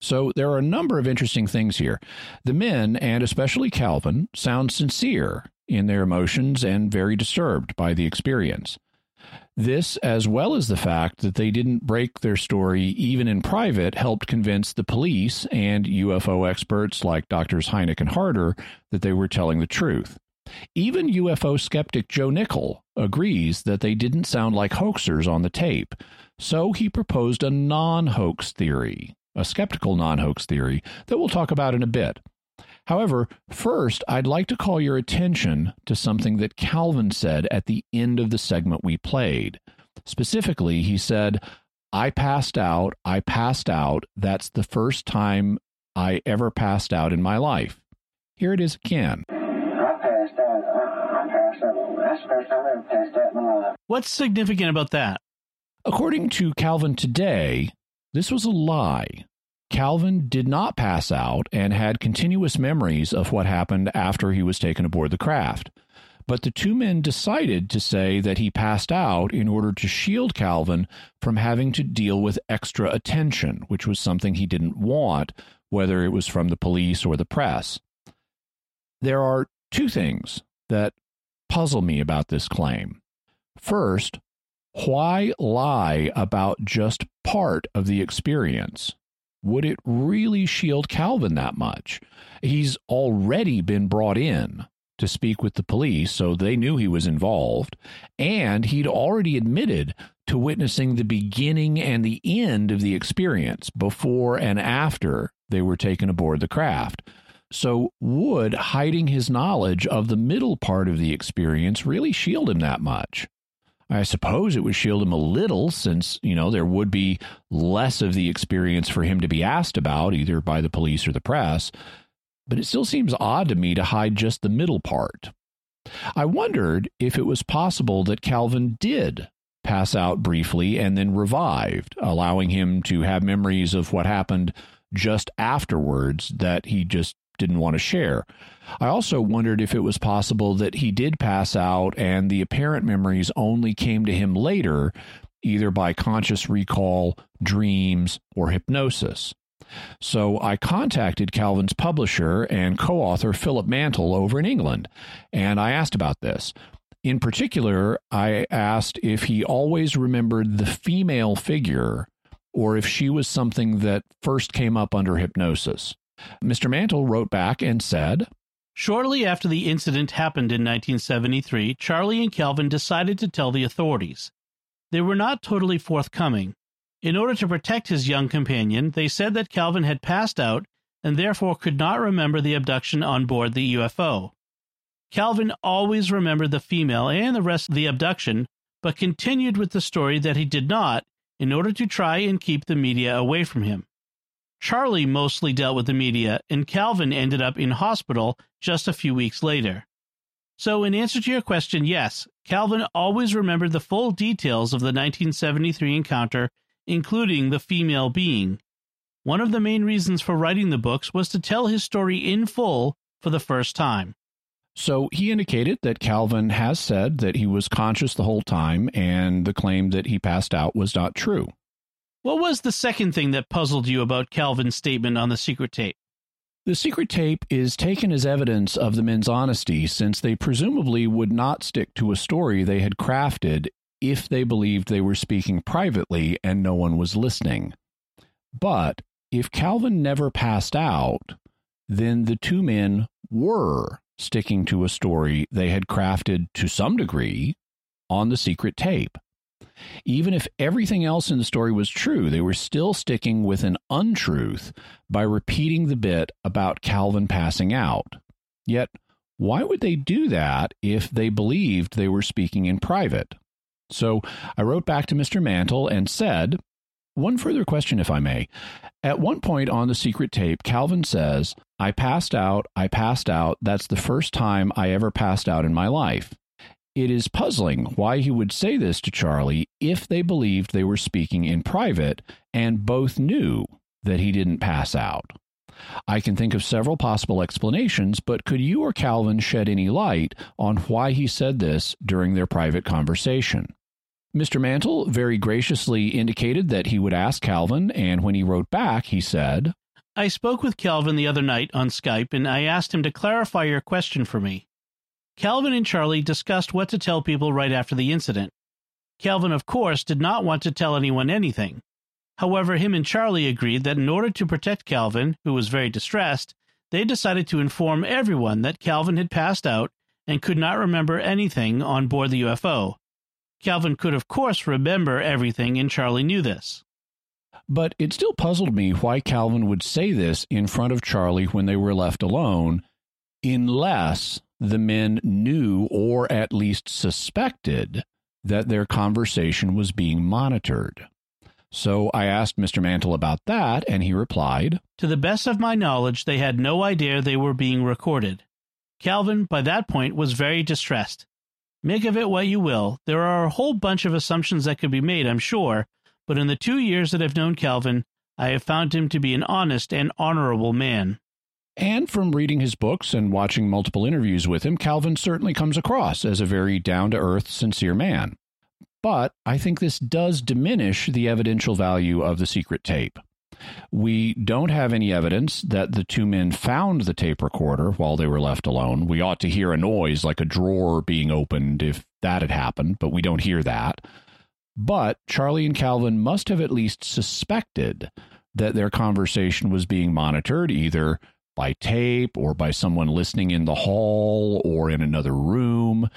So there are a number of interesting things here. The men, and especially Calvin, sound sincere in their emotions and very disturbed by the experience. This, as well as the fact that they didn't break their story even in private, helped convince the police and UFO experts like Drs. Hynek and Harder that they were telling the truth. Even UFO skeptic Joe Nickell agrees that they didn't sound like hoaxers on the tape, so he proposed a non hoax theory, a skeptical non hoax theory that we'll talk about in a bit. However, first, I'd like to call your attention to something that Calvin said at the end of the segment we played. Specifically, he said, I passed out, I passed out. That's the first time I ever passed out in my life. Here it is again. What's significant about that? According to Calvin today, this was a lie. Calvin did not pass out and had continuous memories of what happened after he was taken aboard the craft. But the two men decided to say that he passed out in order to shield Calvin from having to deal with extra attention, which was something he didn't want, whether it was from the police or the press. There are two things that puzzle me about this claim. First, why lie about just part of the experience? Would it really shield Calvin that much? He's already been brought in to speak with the police, so they knew he was involved, and he'd already admitted to witnessing the beginning and the end of the experience before and after they were taken aboard the craft. So, would hiding his knowledge of the middle part of the experience really shield him that much? I suppose it would shield him a little since, you know, there would be less of the experience for him to be asked about, either by the police or the press. But it still seems odd to me to hide just the middle part. I wondered if it was possible that Calvin did pass out briefly and then revived, allowing him to have memories of what happened just afterwards that he just didn't want to share. I also wondered if it was possible that he did pass out and the apparent memories only came to him later, either by conscious recall, dreams, or hypnosis. So I contacted Calvin's publisher and co author Philip Mantle over in England, and I asked about this. In particular, I asked if he always remembered the female figure or if she was something that first came up under hypnosis. Mr. Mantle wrote back and said, Shortly after the incident happened in 1973, Charlie and Calvin decided to tell the authorities. They were not totally forthcoming. In order to protect his young companion, they said that Calvin had passed out and therefore could not remember the abduction on board the UFO. Calvin always remembered the female and the rest of the abduction, but continued with the story that he did not in order to try and keep the media away from him. Charlie mostly dealt with the media, and Calvin ended up in hospital just a few weeks later. So, in answer to your question, yes, Calvin always remembered the full details of the 1973 encounter, including the female being. One of the main reasons for writing the books was to tell his story in full for the first time. So he indicated that Calvin has said that he was conscious the whole time and the claim that he passed out was not true. What was the second thing that puzzled you about Calvin's statement on the secret tape? The secret tape is taken as evidence of the men's honesty since they presumably would not stick to a story they had crafted if they believed they were speaking privately and no one was listening. But if Calvin never passed out, then the two men were sticking to a story they had crafted to some degree on the secret tape. Even if everything else in the story was true, they were still sticking with an untruth by repeating the bit about Calvin passing out. Yet, why would they do that if they believed they were speaking in private? So I wrote back to Mr. Mantle and said, one further question, if I may. At one point on the secret tape, Calvin says, I passed out, I passed out. That's the first time I ever passed out in my life. It is puzzling why he would say this to Charlie if they believed they were speaking in private and both knew that he didn't pass out. I can think of several possible explanations, but could you or Calvin shed any light on why he said this during their private conversation? Mr. Mantle very graciously indicated that he would ask Calvin, and when he wrote back, he said, I spoke with Calvin the other night on Skype, and I asked him to clarify your question for me. Calvin and Charlie discussed what to tell people right after the incident. Calvin, of course, did not want to tell anyone anything. However, him and Charlie agreed that in order to protect Calvin, who was very distressed, they decided to inform everyone that Calvin had passed out and could not remember anything on board the UFO. Calvin could, of course, remember everything, and Charlie knew this. But it still puzzled me why Calvin would say this in front of Charlie when they were left alone, unless the men knew or at least suspected that their conversation was being monitored. So I asked Mr. Mantle about that, and he replied To the best of my knowledge, they had no idea they were being recorded. Calvin, by that point, was very distressed. Make of it what you will. There are a whole bunch of assumptions that could be made, I'm sure, but in the two years that I've known Calvin, I have found him to be an honest and honorable man. And from reading his books and watching multiple interviews with him, Calvin certainly comes across as a very down to earth, sincere man. But I think this does diminish the evidential value of the secret tape. We don't have any evidence that the two men found the tape recorder while they were left alone. We ought to hear a noise like a drawer being opened if that had happened, but we don't hear that. But Charlie and Calvin must have at least suspected that their conversation was being monitored either by tape or by someone listening in the hall or in another room.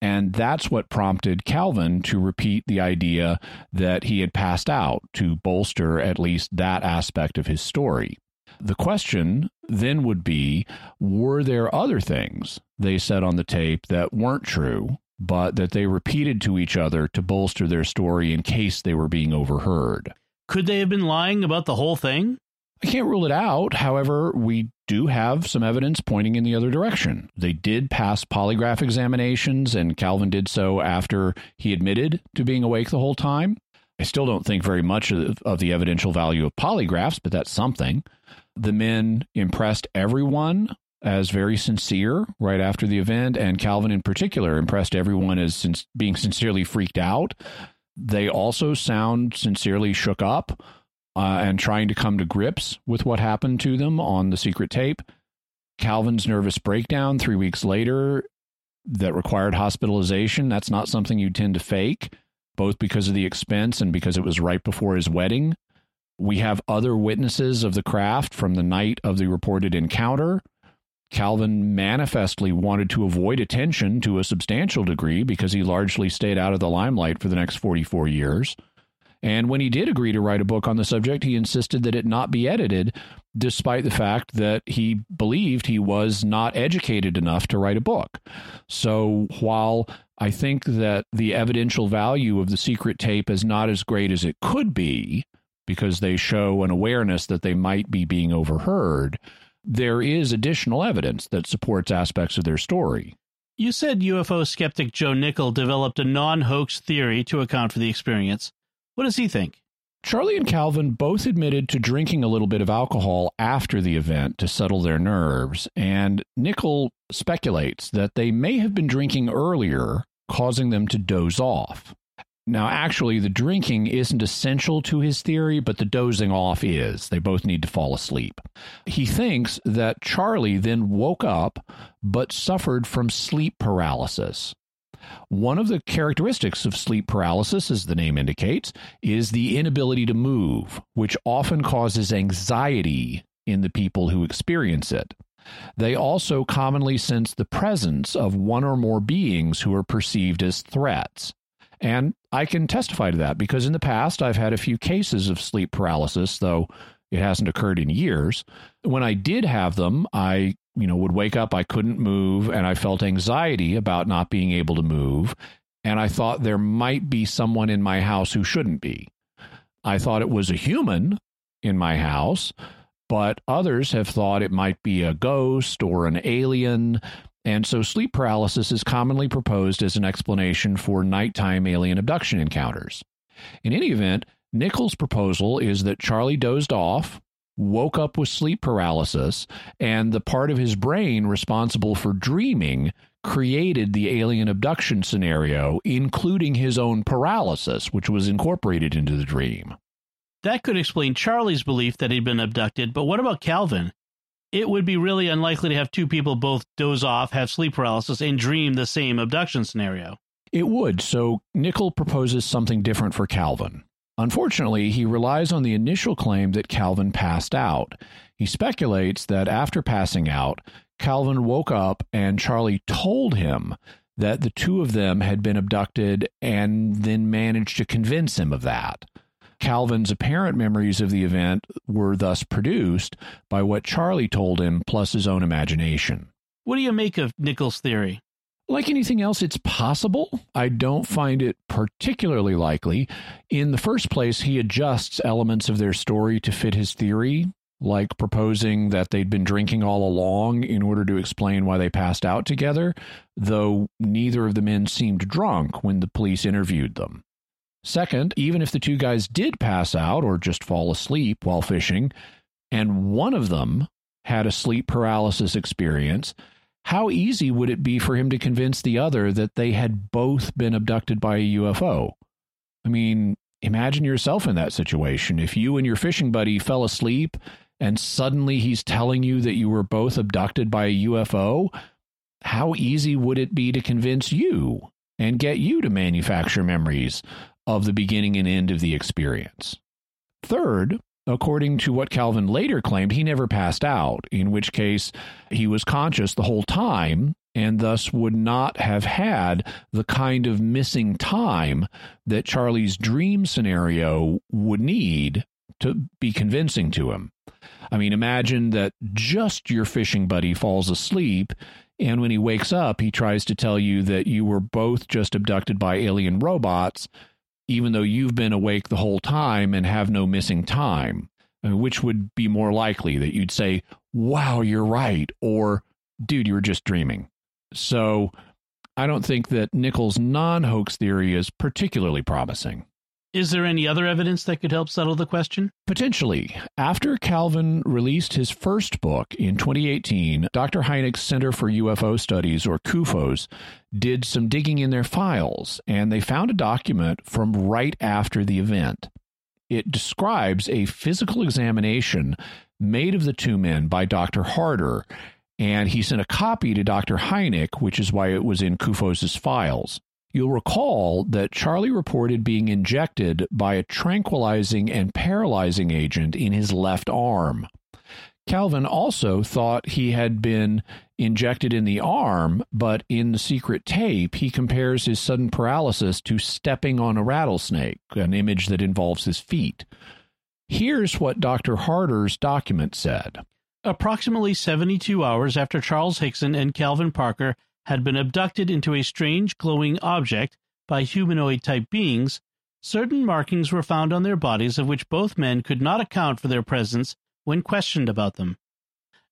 And that's what prompted Calvin to repeat the idea that he had passed out to bolster at least that aspect of his story. The question then would be were there other things they said on the tape that weren't true, but that they repeated to each other to bolster their story in case they were being overheard? Could they have been lying about the whole thing? I can't rule it out. However, we do have some evidence pointing in the other direction. They did pass polygraph examinations, and Calvin did so after he admitted to being awake the whole time. I still don't think very much of, of the evidential value of polygraphs, but that's something. The men impressed everyone as very sincere right after the event, and Calvin in particular impressed everyone as being sincerely freaked out. They also sound sincerely shook up uh, and trying to come to grips with what happened to them on the secret tape. Calvin's nervous breakdown three weeks later that required hospitalization. That's not something you tend to fake, both because of the expense and because it was right before his wedding. We have other witnesses of the craft from the night of the reported encounter. Calvin manifestly wanted to avoid attention to a substantial degree because he largely stayed out of the limelight for the next 44 years. And when he did agree to write a book on the subject, he insisted that it not be edited, despite the fact that he believed he was not educated enough to write a book. So while I think that the evidential value of the secret tape is not as great as it could be, because they show an awareness that they might be being overheard, there is additional evidence that supports aspects of their story. You said UFO skeptic Joe Nickell developed a non hoax theory to account for the experience. What does he think? Charlie and Calvin both admitted to drinking a little bit of alcohol after the event to settle their nerves, and Nickell speculates that they may have been drinking earlier, causing them to doze off. Now, actually, the drinking isn't essential to his theory, but the dozing off is. They both need to fall asleep. He thinks that Charlie then woke up but suffered from sleep paralysis. One of the characteristics of sleep paralysis, as the name indicates, is the inability to move, which often causes anxiety in the people who experience it. They also commonly sense the presence of one or more beings who are perceived as threats. And I can testify to that because in the past I've had a few cases of sleep paralysis, though it hasn't occurred in years. When I did have them, I you know would wake up, I couldn't move, and I felt anxiety about not being able to move, and I thought there might be someone in my house who shouldn't be. I thought it was a human in my house, but others have thought it might be a ghost or an alien. And so sleep paralysis is commonly proposed as an explanation for nighttime alien abduction encounters. In any event, Nickell's proposal is that Charlie dozed off, woke up with sleep paralysis, and the part of his brain responsible for dreaming created the alien abduction scenario, including his own paralysis, which was incorporated into the dream. That could explain Charlie's belief that he'd been abducted, but what about Calvin? It would be really unlikely to have two people both doze off, have sleep paralysis, and dream the same abduction scenario. It would, so Nickell proposes something different for Calvin. Unfortunately, he relies on the initial claim that Calvin passed out. He speculates that after passing out, Calvin woke up and Charlie told him that the two of them had been abducted and then managed to convince him of that. Calvin's apparent memories of the event were thus produced by what Charlie told him plus his own imagination. What do you make of Nickell's theory? Like anything else, it's possible. I don't find it particularly likely. In the first place, he adjusts elements of their story to fit his theory, like proposing that they'd been drinking all along in order to explain why they passed out together, though neither of the men seemed drunk when the police interviewed them. Second, even if the two guys did pass out or just fall asleep while fishing, and one of them had a sleep paralysis experience, how easy would it be for him to convince the other that they had both been abducted by a UFO? I mean, imagine yourself in that situation. If you and your fishing buddy fell asleep and suddenly he's telling you that you were both abducted by a UFO, how easy would it be to convince you and get you to manufacture memories of the beginning and end of the experience. Third, according to what Calvin later claimed, he never passed out, in which case he was conscious the whole time and thus would not have had the kind of missing time that Charlie's dream scenario would need to be convincing to him. I mean, imagine that just your fishing buddy falls asleep, and when he wakes up, he tries to tell you that you were both just abducted by alien robots even though you've been awake the whole time and have no missing time? Uh, which would be more likely that you'd say, wow, you're right, or dude, you were just dreaming. So I don't think that Nickell's non hoax theory is particularly promising. Is there any other evidence that could help settle the question? Potentially. After Calvin released his first book in 2018, Dr. Hynek's Center for UFO Studies, or CUFOS, did some digging in their files, and they found a document from right after the event. It describes a physical examination made of the two men by Dr. Harder, and he sent a copy to Dr. Hynek, which is why it was in CUFOS's files. You'll recall that Charlie reported being injected by a tranquilizing and paralyzing agent in his left arm. Calvin also thought he had been injected in the arm, but in the secret tape, he compares his sudden paralysis to stepping on a rattlesnake, an image that involves his feet. Here's what Dr. Harder's document said. Approximately 72 hours after Charles Hickson and Calvin Parker had been abducted into a strange glowing object by humanoid type beings, certain markings were found on their bodies of which both men could not account for their presence when questioned about them.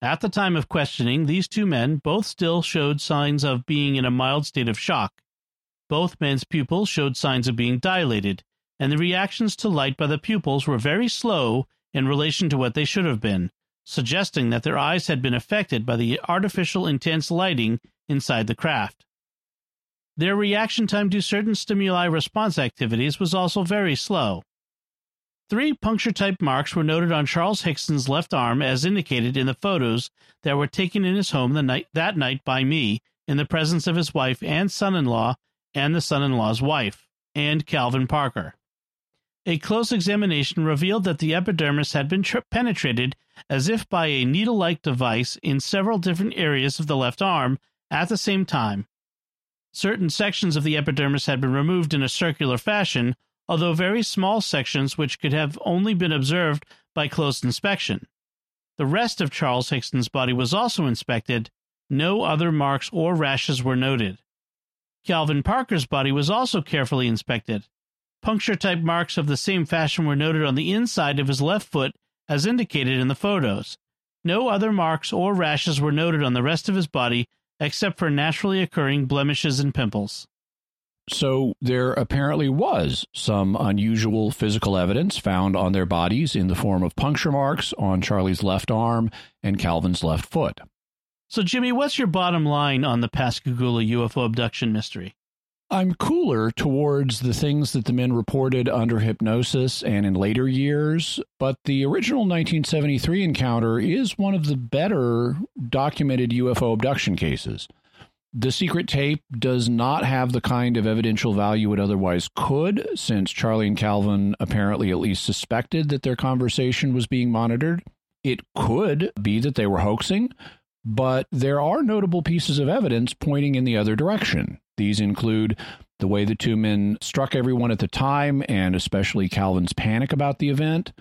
At the time of questioning, these two men both still showed signs of being in a mild state of shock. Both men's pupils showed signs of being dilated, and the reactions to light by the pupils were very slow in relation to what they should have been, suggesting that their eyes had been affected by the artificial intense lighting inside the craft. Their reaction time to certain stimuli response activities was also very slow. Three puncture type marks were noted on Charles Hickson's left arm as indicated in the photos that were taken in his home night, that night by me in the presence of his wife and son in law and the son in law's wife, and Calvin Parker. A close examination revealed that the epidermis had been tri- penetrated as if by a needle like device in several different areas of the left arm at the same time. Certain sections of the epidermis had been removed in a circular fashion, although very small sections which could have only been observed by close inspection. The rest of Charles Hickson's body was also inspected. No other marks or rashes were noted. Calvin Parker's body was also carefully inspected. Puncture type marks of the same fashion were noted on the inside of his left foot as indicated in the photos. No other marks or rashes were noted on the rest of his body except for naturally occurring blemishes and pimples. So there apparently was some unusual physical evidence found on their bodies in the form of puncture marks on Charlie's left arm and Calvin's left foot. So, Jimmy, what's your bottom line on the Pascagoula UFO abduction mystery? I'm cooler towards the things that the men reported under hypnosis and in later years, but the original 1973 encounter is one of the better documented UFO abduction cases. The secret tape does not have the kind of evidential value it otherwise could, since Charlie and Calvin apparently at least suspected that their conversation was being monitored. It could be that they were hoaxing, but there are notable pieces of evidence pointing in the other direction. These include the way the two men struck everyone at the time, and especially Calvin's panic about the event,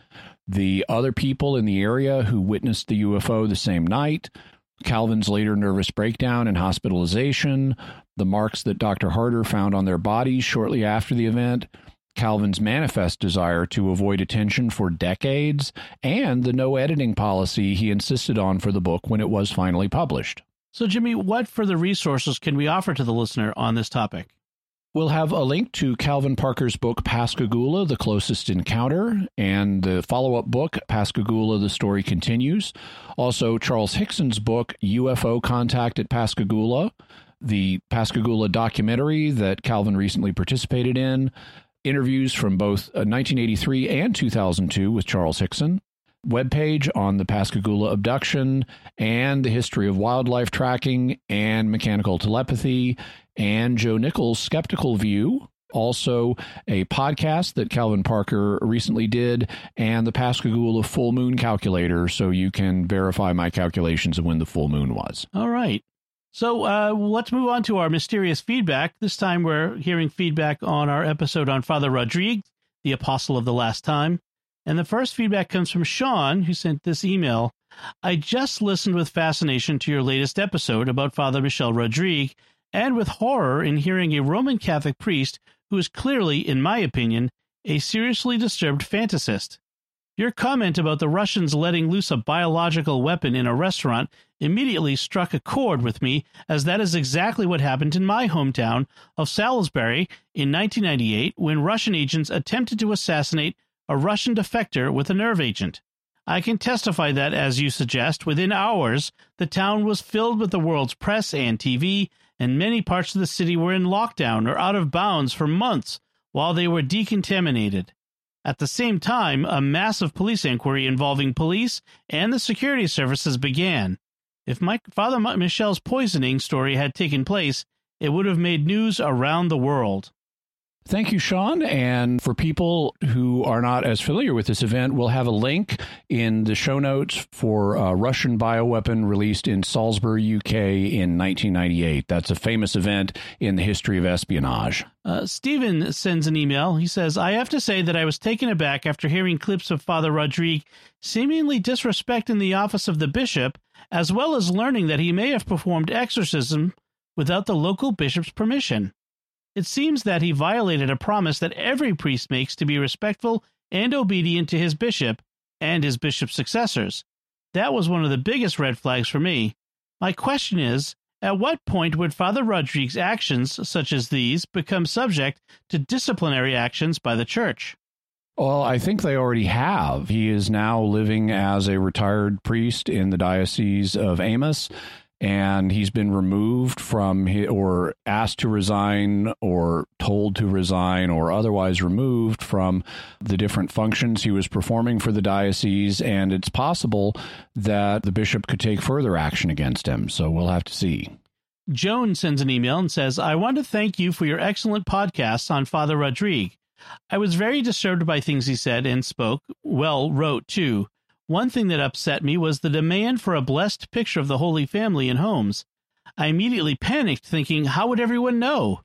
the other people in the area who witnessed the UFO the same night, Calvin's later nervous breakdown and hospitalization, the marks that Dr. Harder found on their bodies shortly after the event, Calvin's manifest desire to avoid attention for decades, and the no editing policy he insisted on for the book when it was finally published. So, Jimmy, what further resources can we offer to the listener on this topic? We'll have a link to Calvin Parker's book, Pascagoula, The Closest Encounter, and the follow up book, Pascagoula, The Story Continues. Also, Charles Hickson's book, UFO Contact at Pascagoula, the Pascagoula documentary that Calvin recently participated in, interviews from both 1983 uh, and 2002 with Charles Hickson, webpage on the Pascagoula abduction and the history of wildlife tracking and mechanical telepathy, and Joe Nickell's skeptical view. Also, a podcast that Calvin Parker recently did, and the Pascagoula full moon calculator, so you can verify my calculations of when the full moon was. All right. So uh, let's move on to our mysterious feedback. This time we're hearing feedback on our episode on Father Rodrigue, the Apostle of the Last Time. And the first feedback comes from Sean, who sent this email. I just listened with fascination to your latest episode about Father Michel Rodrigue, and with horror in hearing a Roman Catholic priest who is clearly, in my opinion, a seriously disturbed fantasist. Your comment about the Russians letting loose a biological weapon in a restaurant immediately struck a chord with me, as that is exactly what happened in my hometown of Salisbury in 1998 when Russian agents attempted to assassinate a Russian defector with a nerve agent. I can testify that, as you suggest, within hours, the town was filled with the world's press and TV, and many parts of the city were in lockdown or out of bounds for months while they were decontaminated. At the same time, a massive police inquiry involving police and the security services began. If my Father Michel's poisoning story had taken place, it would have made news around the world. Thank you, Sean. And for people who are not as familiar with this event, we'll have a link in the show notes for a Russian bioweapon released in Salisbury, UK in 1998. That's a famous event in the history of espionage. Uh, Stephen sends an email. He says, I have to say that I was taken aback after hearing clips of Father Rodrigue seemingly disrespecting the office of the bishop, as well as learning that he may have performed exorcism without the local bishop's permission. It seems that he violated a promise that every priest makes to be respectful and obedient to his bishop and his bishop's successors. That was one of the biggest red flags for me. My question is at what point would Father Rodrigue's actions, such as these, become subject to disciplinary actions by the church? Well, I think they already have. He is now living as a retired priest in the Diocese of Amos and he's been removed from or asked to resign or told to resign or otherwise removed from the different functions he was performing for the diocese and it's possible that the bishop could take further action against him. So we'll have to see. Joan sends an email and says i want to thank you for your excellent podcast on father rodrigue. I was very disturbed by things he said and spoke well wrote too one thing that upset me was the demand for a blessed picture of the Holy Family in homes. I immediately panicked, thinking, how would everyone know?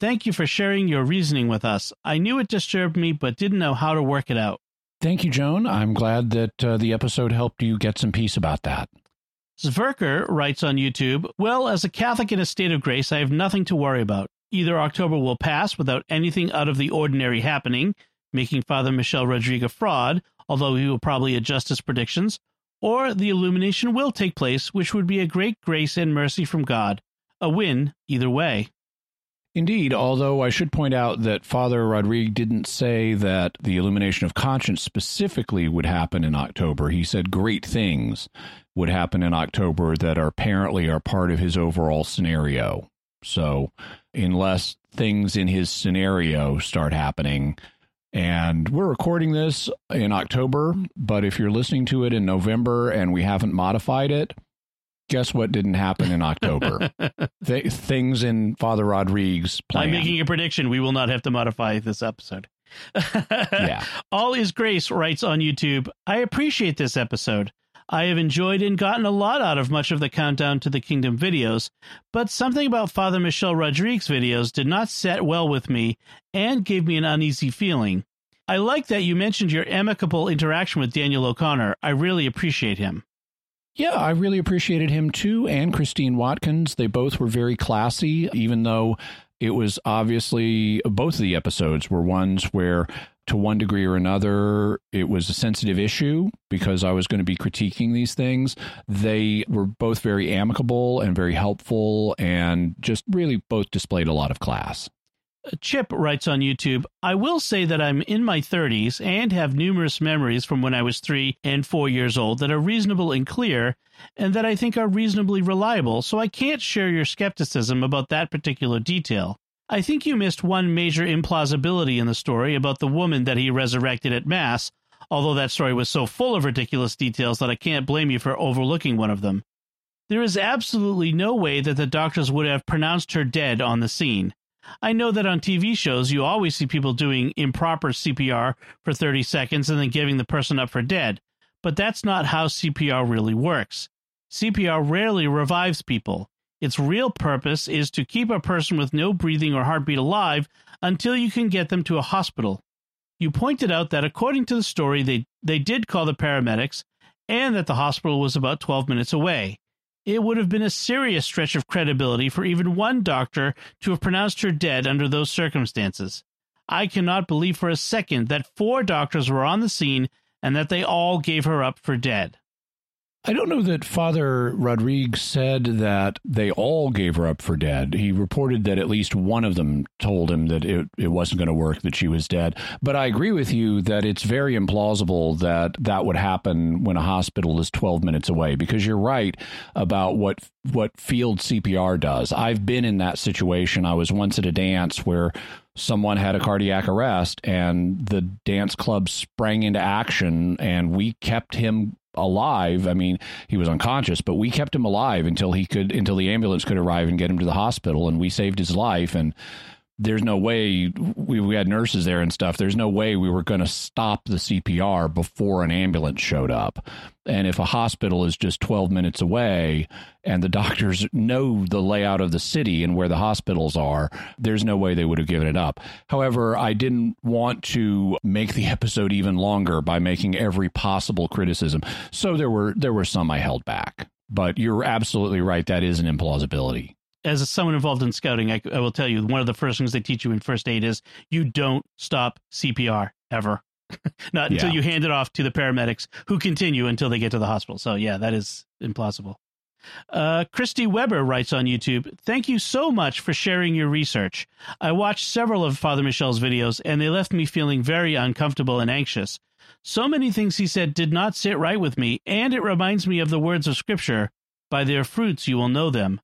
Thank you for sharing your reasoning with us. I knew it disturbed me, but didn't know how to work it out. Thank you, Joan. I'm glad that uh, the episode helped you get some peace about that. Zverker writes on YouTube Well, as a Catholic in a state of grace, I have nothing to worry about. Either October will pass without anything out of the ordinary happening, making Father Michel Rodriguez fraud, although he will probably adjust his predictions, or the illumination will take place, which would be a great grace and mercy from God. A win either way. Indeed, although I should point out that Father Rodrigue didn't say that the illumination of conscience specifically would happen in October. He said great things would happen in October that are apparently are part of his overall scenario. So, unless things in his scenario start happening, and we're recording this in October, but if you're listening to it in November and we haven't modified it, guess what didn't happen in October? Th- things in Father Rodrigue's plan. I'm making a prediction. We will not have to modify this episode. yeah. All is Grace writes on YouTube I appreciate this episode. I have enjoyed and gotten a lot out of much of the Countdown to the Kingdom videos, but something about Father Michel Rodrigue's videos did not set well with me and gave me an uneasy feeling. I like that you mentioned your amicable interaction with Daniel O'Connor. I really appreciate him. Yeah, I really appreciated him too, and Christine Watkins. They both were very classy, even though it was obviously both of the episodes were ones where to one degree or another, it was a sensitive issue because I was going to be critiquing these things. They were both very amicable and very helpful and just really both displayed a lot of class. Uh, Chip writes on YouTube I will say that I'm in my 30s and have numerous memories from when I was three and four years old that are reasonable and clear, and that I think are reasonably reliable, so I can't share your skepticism about that particular detail. I think you missed one major implausibility in the story about the woman that he resurrected at Mass, although that story was so full of ridiculous details that I can't blame you for overlooking one of them. There is absolutely no way that the doctors would have pronounced her dead on the scene. I know that on TV shows, you always see people doing improper CPR for 30 seconds and then giving the person up for dead, but that's not how CPR really works. CPR rarely revives people. Its real purpose is to keep a person with no breathing or heartbeat alive until you can get them to a hospital. You pointed out that according to the story, they, they did call the paramedics and that the hospital was about 12 minutes away it would have been a serious stretch of credibility for even one doctor to have pronounced her dead under those circumstances. I cannot believe for a second that four doctors were on the scene and that they all gave her up for dead. I don't know that Father Rodrigue said that they all gave her up for dead. He reported that at least one of them told him that it, it wasn't going to work, that she was dead. But I agree with you that it's very implausible that that would happen when a hospital is 12 minutes away because you're right about what what field CPR does. I've been in that situation. I was once at a dance where someone had a cardiac arrest and the dance club sprang into action and we kept him alive. I mean, he was unconscious, but we kept him alive until he could until the ambulance could arrive and get him to the hospital, and we saved his life. And there's no way we, we had nurses there and stuff. There's no way we were going to stop the CPR before an ambulance showed up. And if a hospital is just 12 minutes away and the doctors know the layout of the city and where the hospitals are, there's no way they would have given it up. However, I didn't want to make the episode even longer by making every possible criticism. So there were there were some I held back. But you're absolutely right that is an implausibility as someone involved in scouting, I, I, will tell you one of the first things they teach you in first aid is you don't stop CPR ever. Not yeah. until you hand it off to the paramedics who continue until they get to the hospital. So, yeah, that is implausible. Uh, Christy Weber writes on YouTube Thank you so much for sharing your research. I watched several of Father Michel's videos and they left me feeling very uncomfortable and anxious. So many things he said did not sit right with me, and it reminds me of the words of Scripture By their fruits you will know them.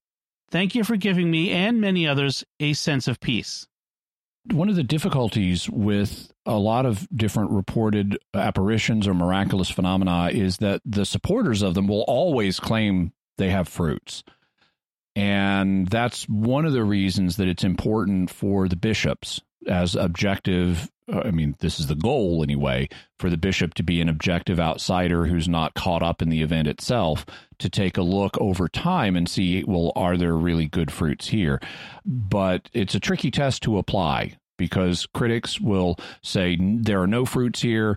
Thank you for giving me and many others a sense of peace. One of the difficulties with a lot of different reported apparitions or miraculous phenomena is that the supporters of them will always claim they have fruits. And that's one of the reasons that it's important for the bishops as objective Uh, I mean, this is the goal anyway, for the bishop to be an objective outsider who's not caught up in the event itself to take a look over time and see, well, are there really good fruits here? But it's a tricky test to apply because critics will say there are no fruits here.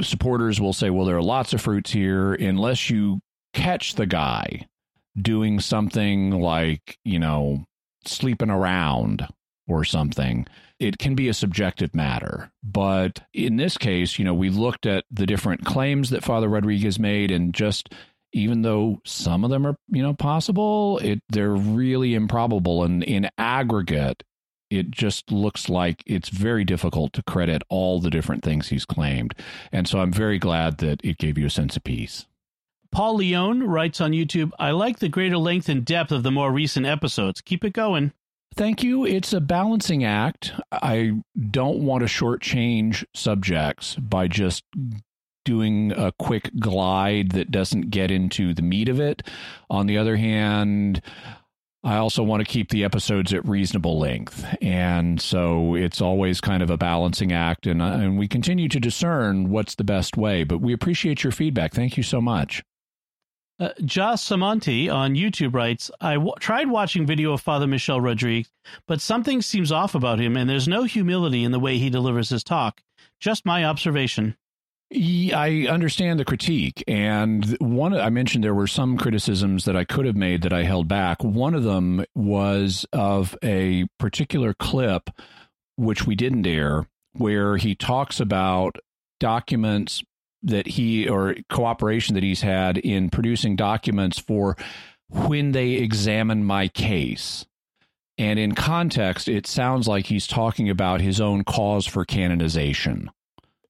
Supporters will say, well, there are lots of fruits here, unless you catch the guy doing something like, you know, sleeping around or something. It can be a subjective matter. But in this case, you know, we looked at the different claims that Father Rodriguez made and just even though some of them are, you know, possible, it they're really improbable and in aggregate it just looks like it's very difficult to credit all the different things he's claimed. And so I'm very glad that it gave you a sense of peace. Paul Leone writes on YouTube, I like the greater length and depth of the more recent episodes. Keep it going. Thank you. It's a balancing act. I don't want to shortchange subjects by just doing a quick glide that doesn't get into the meat of it. On the other hand, I also want to keep the episodes at reasonable length. And so it's always kind of a balancing act. And, and we continue to discern what's the best way. But we appreciate your feedback. Thank you so much. Uh, Joss Samonti on YouTube writes, I w- tried watching video of Father Michel Rodriguez, but something seems off about him, and there's no humility in the way he delivers his talk. Just my observation. I understand the critique, and one I mentioned there were some criticisms that I could have made that I held back. One of them was of a particular clip, which we didn't air, where he talks about documents that he or cooperation that he's had in producing documents for when they examine my case. And in context, it sounds like he's talking about his own cause for canonization.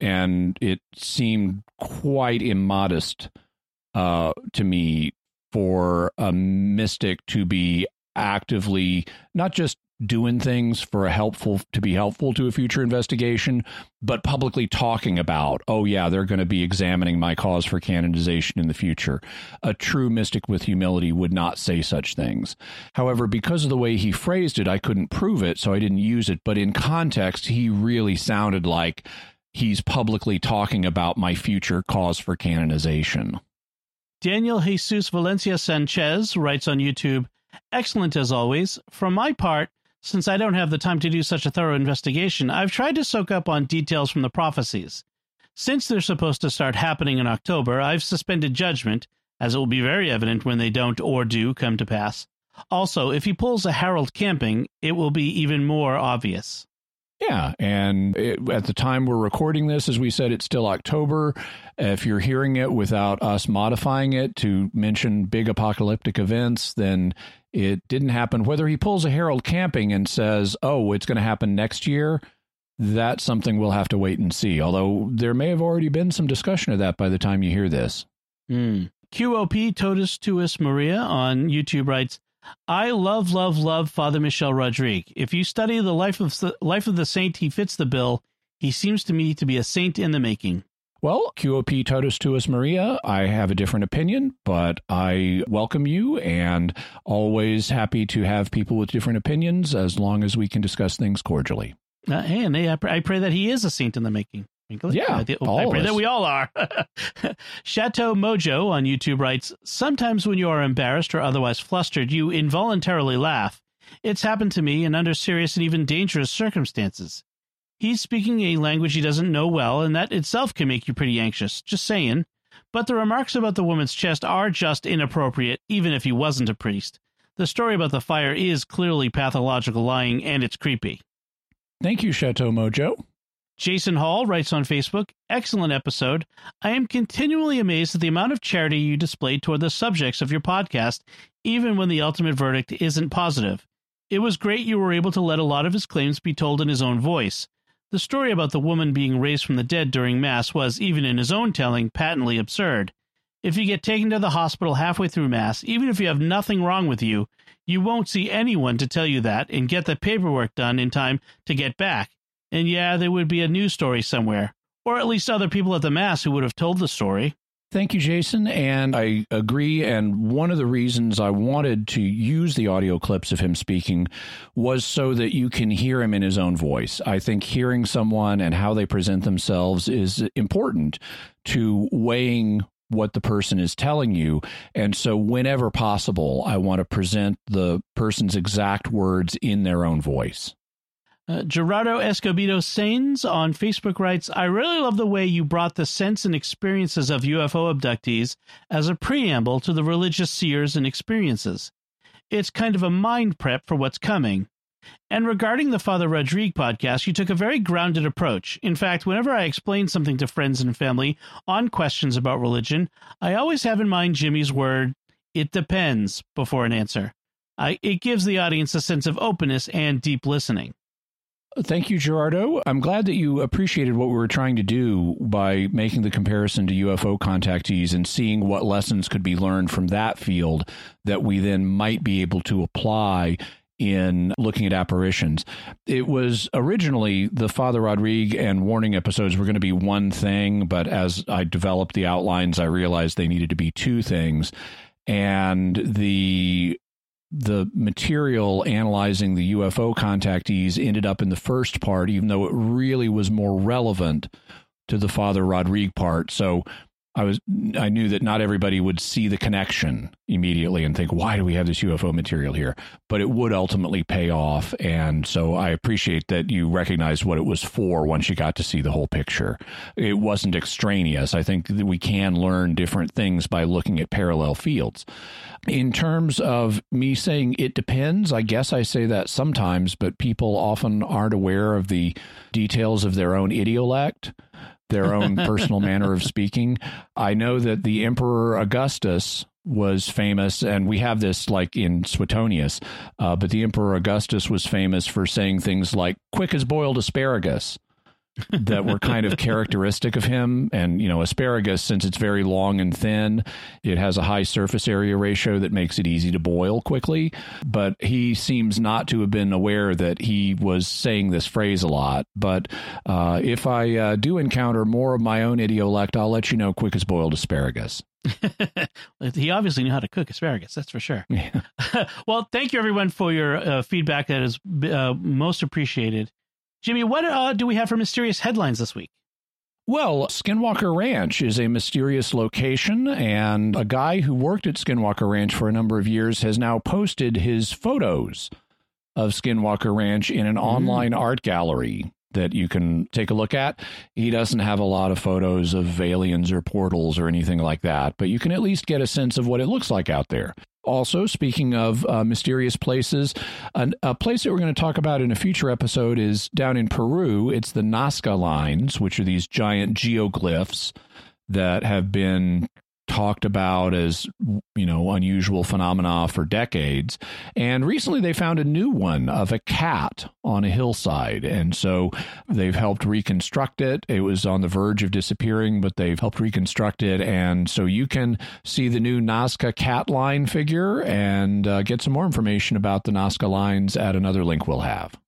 And it seemed quite immodest uh, to me for a mystic to be actively not just doing things for a helpful to be helpful to a future investigation, but publicly talking about, oh yeah, they're going to be examining my cause for canonization in the future. A true mystic with humility would not say such things. However, because of the way he phrased it, I couldn't prove it, so I didn't use it. But in context, he really sounded like he's publicly talking about my future cause for canonization. Daniel Jesus Valencia Sanchez writes on YouTube, Excellent as always. From my part, since I don't have the time to do such a thorough investigation, I've tried to soak up on details from the prophecies. Since they're supposed to start happening in October, I've suspended judgment, as it will be very evident when they don't or do come to pass. Also, if he pulls a Harold Camping, it will be even more obvious. Yeah, and it, at the time we're recording this, as we said, it's still October. If you're hearing it without us modifying it to mention big apocalyptic events, then it didn't happen. Whether he pulls a Harold Camping and says, "Oh, it's going to happen next year," that's something we'll have to wait and see. Although there may have already been some discussion of that by the time you hear this. Mm. QOP Totus Tuus Maria on YouTube writes, I love, love, love Father Michel Rodrigue. If you study the life of the life of the saint, he fits the bill. He seems to me to be a saint in the making. Well, QOP Totus Tuus Maria, I have a different opinion, but I welcome you and always happy to have people with different opinions as long as we can discuss things cordially. Uh, and I pray that he is a saint in the making. Yeah, I, I pray that we all are. Chateau Mojo on YouTube writes Sometimes when you are embarrassed or otherwise flustered, you involuntarily laugh. It's happened to me and under serious and even dangerous circumstances. He's speaking a language he doesn't know well, and that itself can make you pretty anxious. Just saying. But the remarks about the woman's chest are just inappropriate, even if he wasn't a priest. The story about the fire is clearly pathological lying, and it's creepy. Thank you, Chateau Mojo. Jason Hall writes on Facebook, excellent episode. I am continually amazed at the amount of charity you display toward the subjects of your podcast, even when the ultimate verdict isn't positive. It was great you were able to let a lot of his claims be told in his own voice. The story about the woman being raised from the dead during Mass was, even in his own telling, patently absurd. If you get taken to the hospital halfway through Mass, even if you have nothing wrong with you, you won't see anyone to tell you that and get the paperwork done in time to get back and yeah, there would be a news story somewhere, or at least other people at the Mass who would have told the story. Thank you, Jason. And I agree. And one of the reasons I wanted to use the audio clips of him speaking was so that you can hear him in his own voice. I think hearing someone and how they present themselves is important to weighing what the person is telling you. And so, whenever possible, I want to present the person's exact words in their own voice. Uh, Gerardo Escobedo Sains on Facebook writes, I really love the way you brought the sense and experiences of UFO abductees as a preamble to the religious seers and experiences. It's kind of a mind prep for what's coming. And regarding the Father Rodrigue podcast, you took a very grounded approach. In fact, whenever I explain something to friends and family on questions about religion, I always have in mind Jimmy's word, it depends, before an answer. I, it gives the audience a sense of openness and deep listening. Thank you, Gerardo. I'm glad that you appreciated what we were trying to do by making the comparison to UFO contactees and seeing what lessons could be learned from that field that we then might be able to apply in looking at apparitions. It was originally the Father Rodrigue and warning episodes were going to be one thing, but as I developed the outlines, I realized they needed to be two things. And the the material analyzing the UFO contactees ended up in the first part, even though it really was more relevant to the Father Rodrigue part. So I was I knew that not everybody would see the connection immediately and think, why do we have this UFO material here? But it would ultimately pay off. And so I appreciate that you recognized what it was for once you got to see the whole picture. It wasn't extraneous. I think that we can learn different things by looking at parallel fields. In terms of me saying it depends, I guess I say that sometimes, but people often aren't aware of the details of their own idiolect their own personal manner of speaking. I know that the Emperor Augustus was famous, and we have this like in Suetonius, uh, but the Emperor Augustus was famous for saying things like quick as boiled asparagus that were kind of characteristic of him. And, you know, asparagus, since it's very long and thin, it has a high surface area ratio that makes it easy to boil quickly. But he seems not to have been aware that he was saying this phrase a lot. But uh, if I uh, do encounter more of my own idiolect, I'll let you know quick as boiled asparagus. he obviously knew how to cook asparagus, that's for sure. Yeah. well, thank you everyone for your uh, feedback. That is uh, most appreciated. Jimmy, what uh, do we have for mysterious headlines this week? Well, Skinwalker Ranch is a mysterious location, and a guy who worked at Skinwalker Ranch for a number of years has now posted his photos of Skinwalker Ranch in an mm. online art gallery that you can take a look at. He doesn't have a lot of photos of aliens or portals or anything like that, but you can at least get a sense of what it looks like out there. Also, speaking of uh, mysterious places, an, a place that we're going to talk about in a future episode is down in Peru. It's the Nazca lines, which are these giant geoglyphs that have been talked about as you know unusual phenomena for decades. And recently they found a new one of a cat on a hillside. And so they've helped reconstruct it. It was on the verge of disappearing but they've helped reconstruct it. And so you can see the new Nazca cat line figure and uh, get some more information about the Nazca lines at another link we'll have.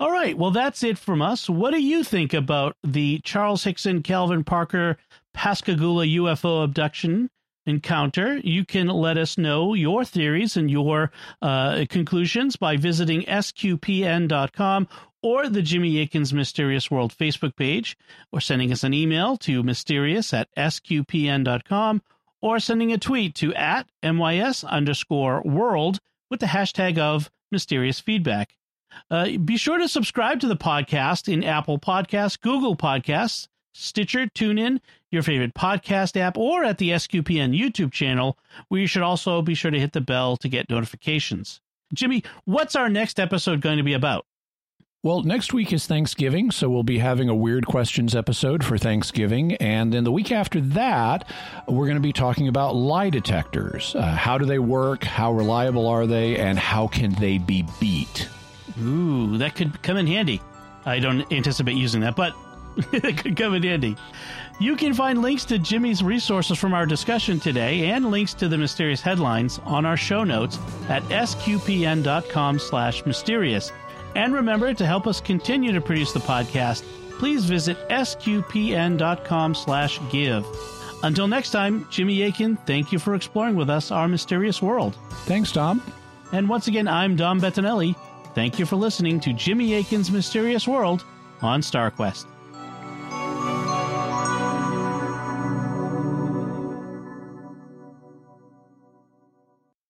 All right. Well, that's it from us. What do you think about the Charles Hickson Calvin Parker Pascagoula UFO abduction encounter, you can let us know your theories and your uh, conclusions by visiting sqpn.com or the Jimmy Akin's Mysterious World Facebook page, or sending us an email to mysterious at sqpn.com, or sending a tweet to at mys underscore world with the hashtag of mysterious feedback. Uh, be sure to subscribe to the podcast in Apple Podcasts, Google Podcasts, Stitcher, TuneIn, your favorite podcast app, or at the SQPN YouTube channel, where you should also be sure to hit the bell to get notifications. Jimmy, what's our next episode going to be about? Well, next week is Thanksgiving, so we'll be having a Weird Questions episode for Thanksgiving. And then the week after that, we're going to be talking about lie detectors. Uh, how do they work? How reliable are they? And how can they be beat? Ooh, that could come in handy. I don't anticipate using that, but it could come in handy. You can find links to Jimmy's resources from our discussion today and links to the mysterious headlines on our show notes at sqpn.com slash mysterious. And remember to help us continue to produce the podcast, please visit sqpn.com slash give. Until next time, Jimmy Akin, thank you for exploring with us our mysterious world. Thanks, Dom. And once again, I'm Dom Bettinelli. Thank you for listening to Jimmy Akin's Mysterious World on StarQuest.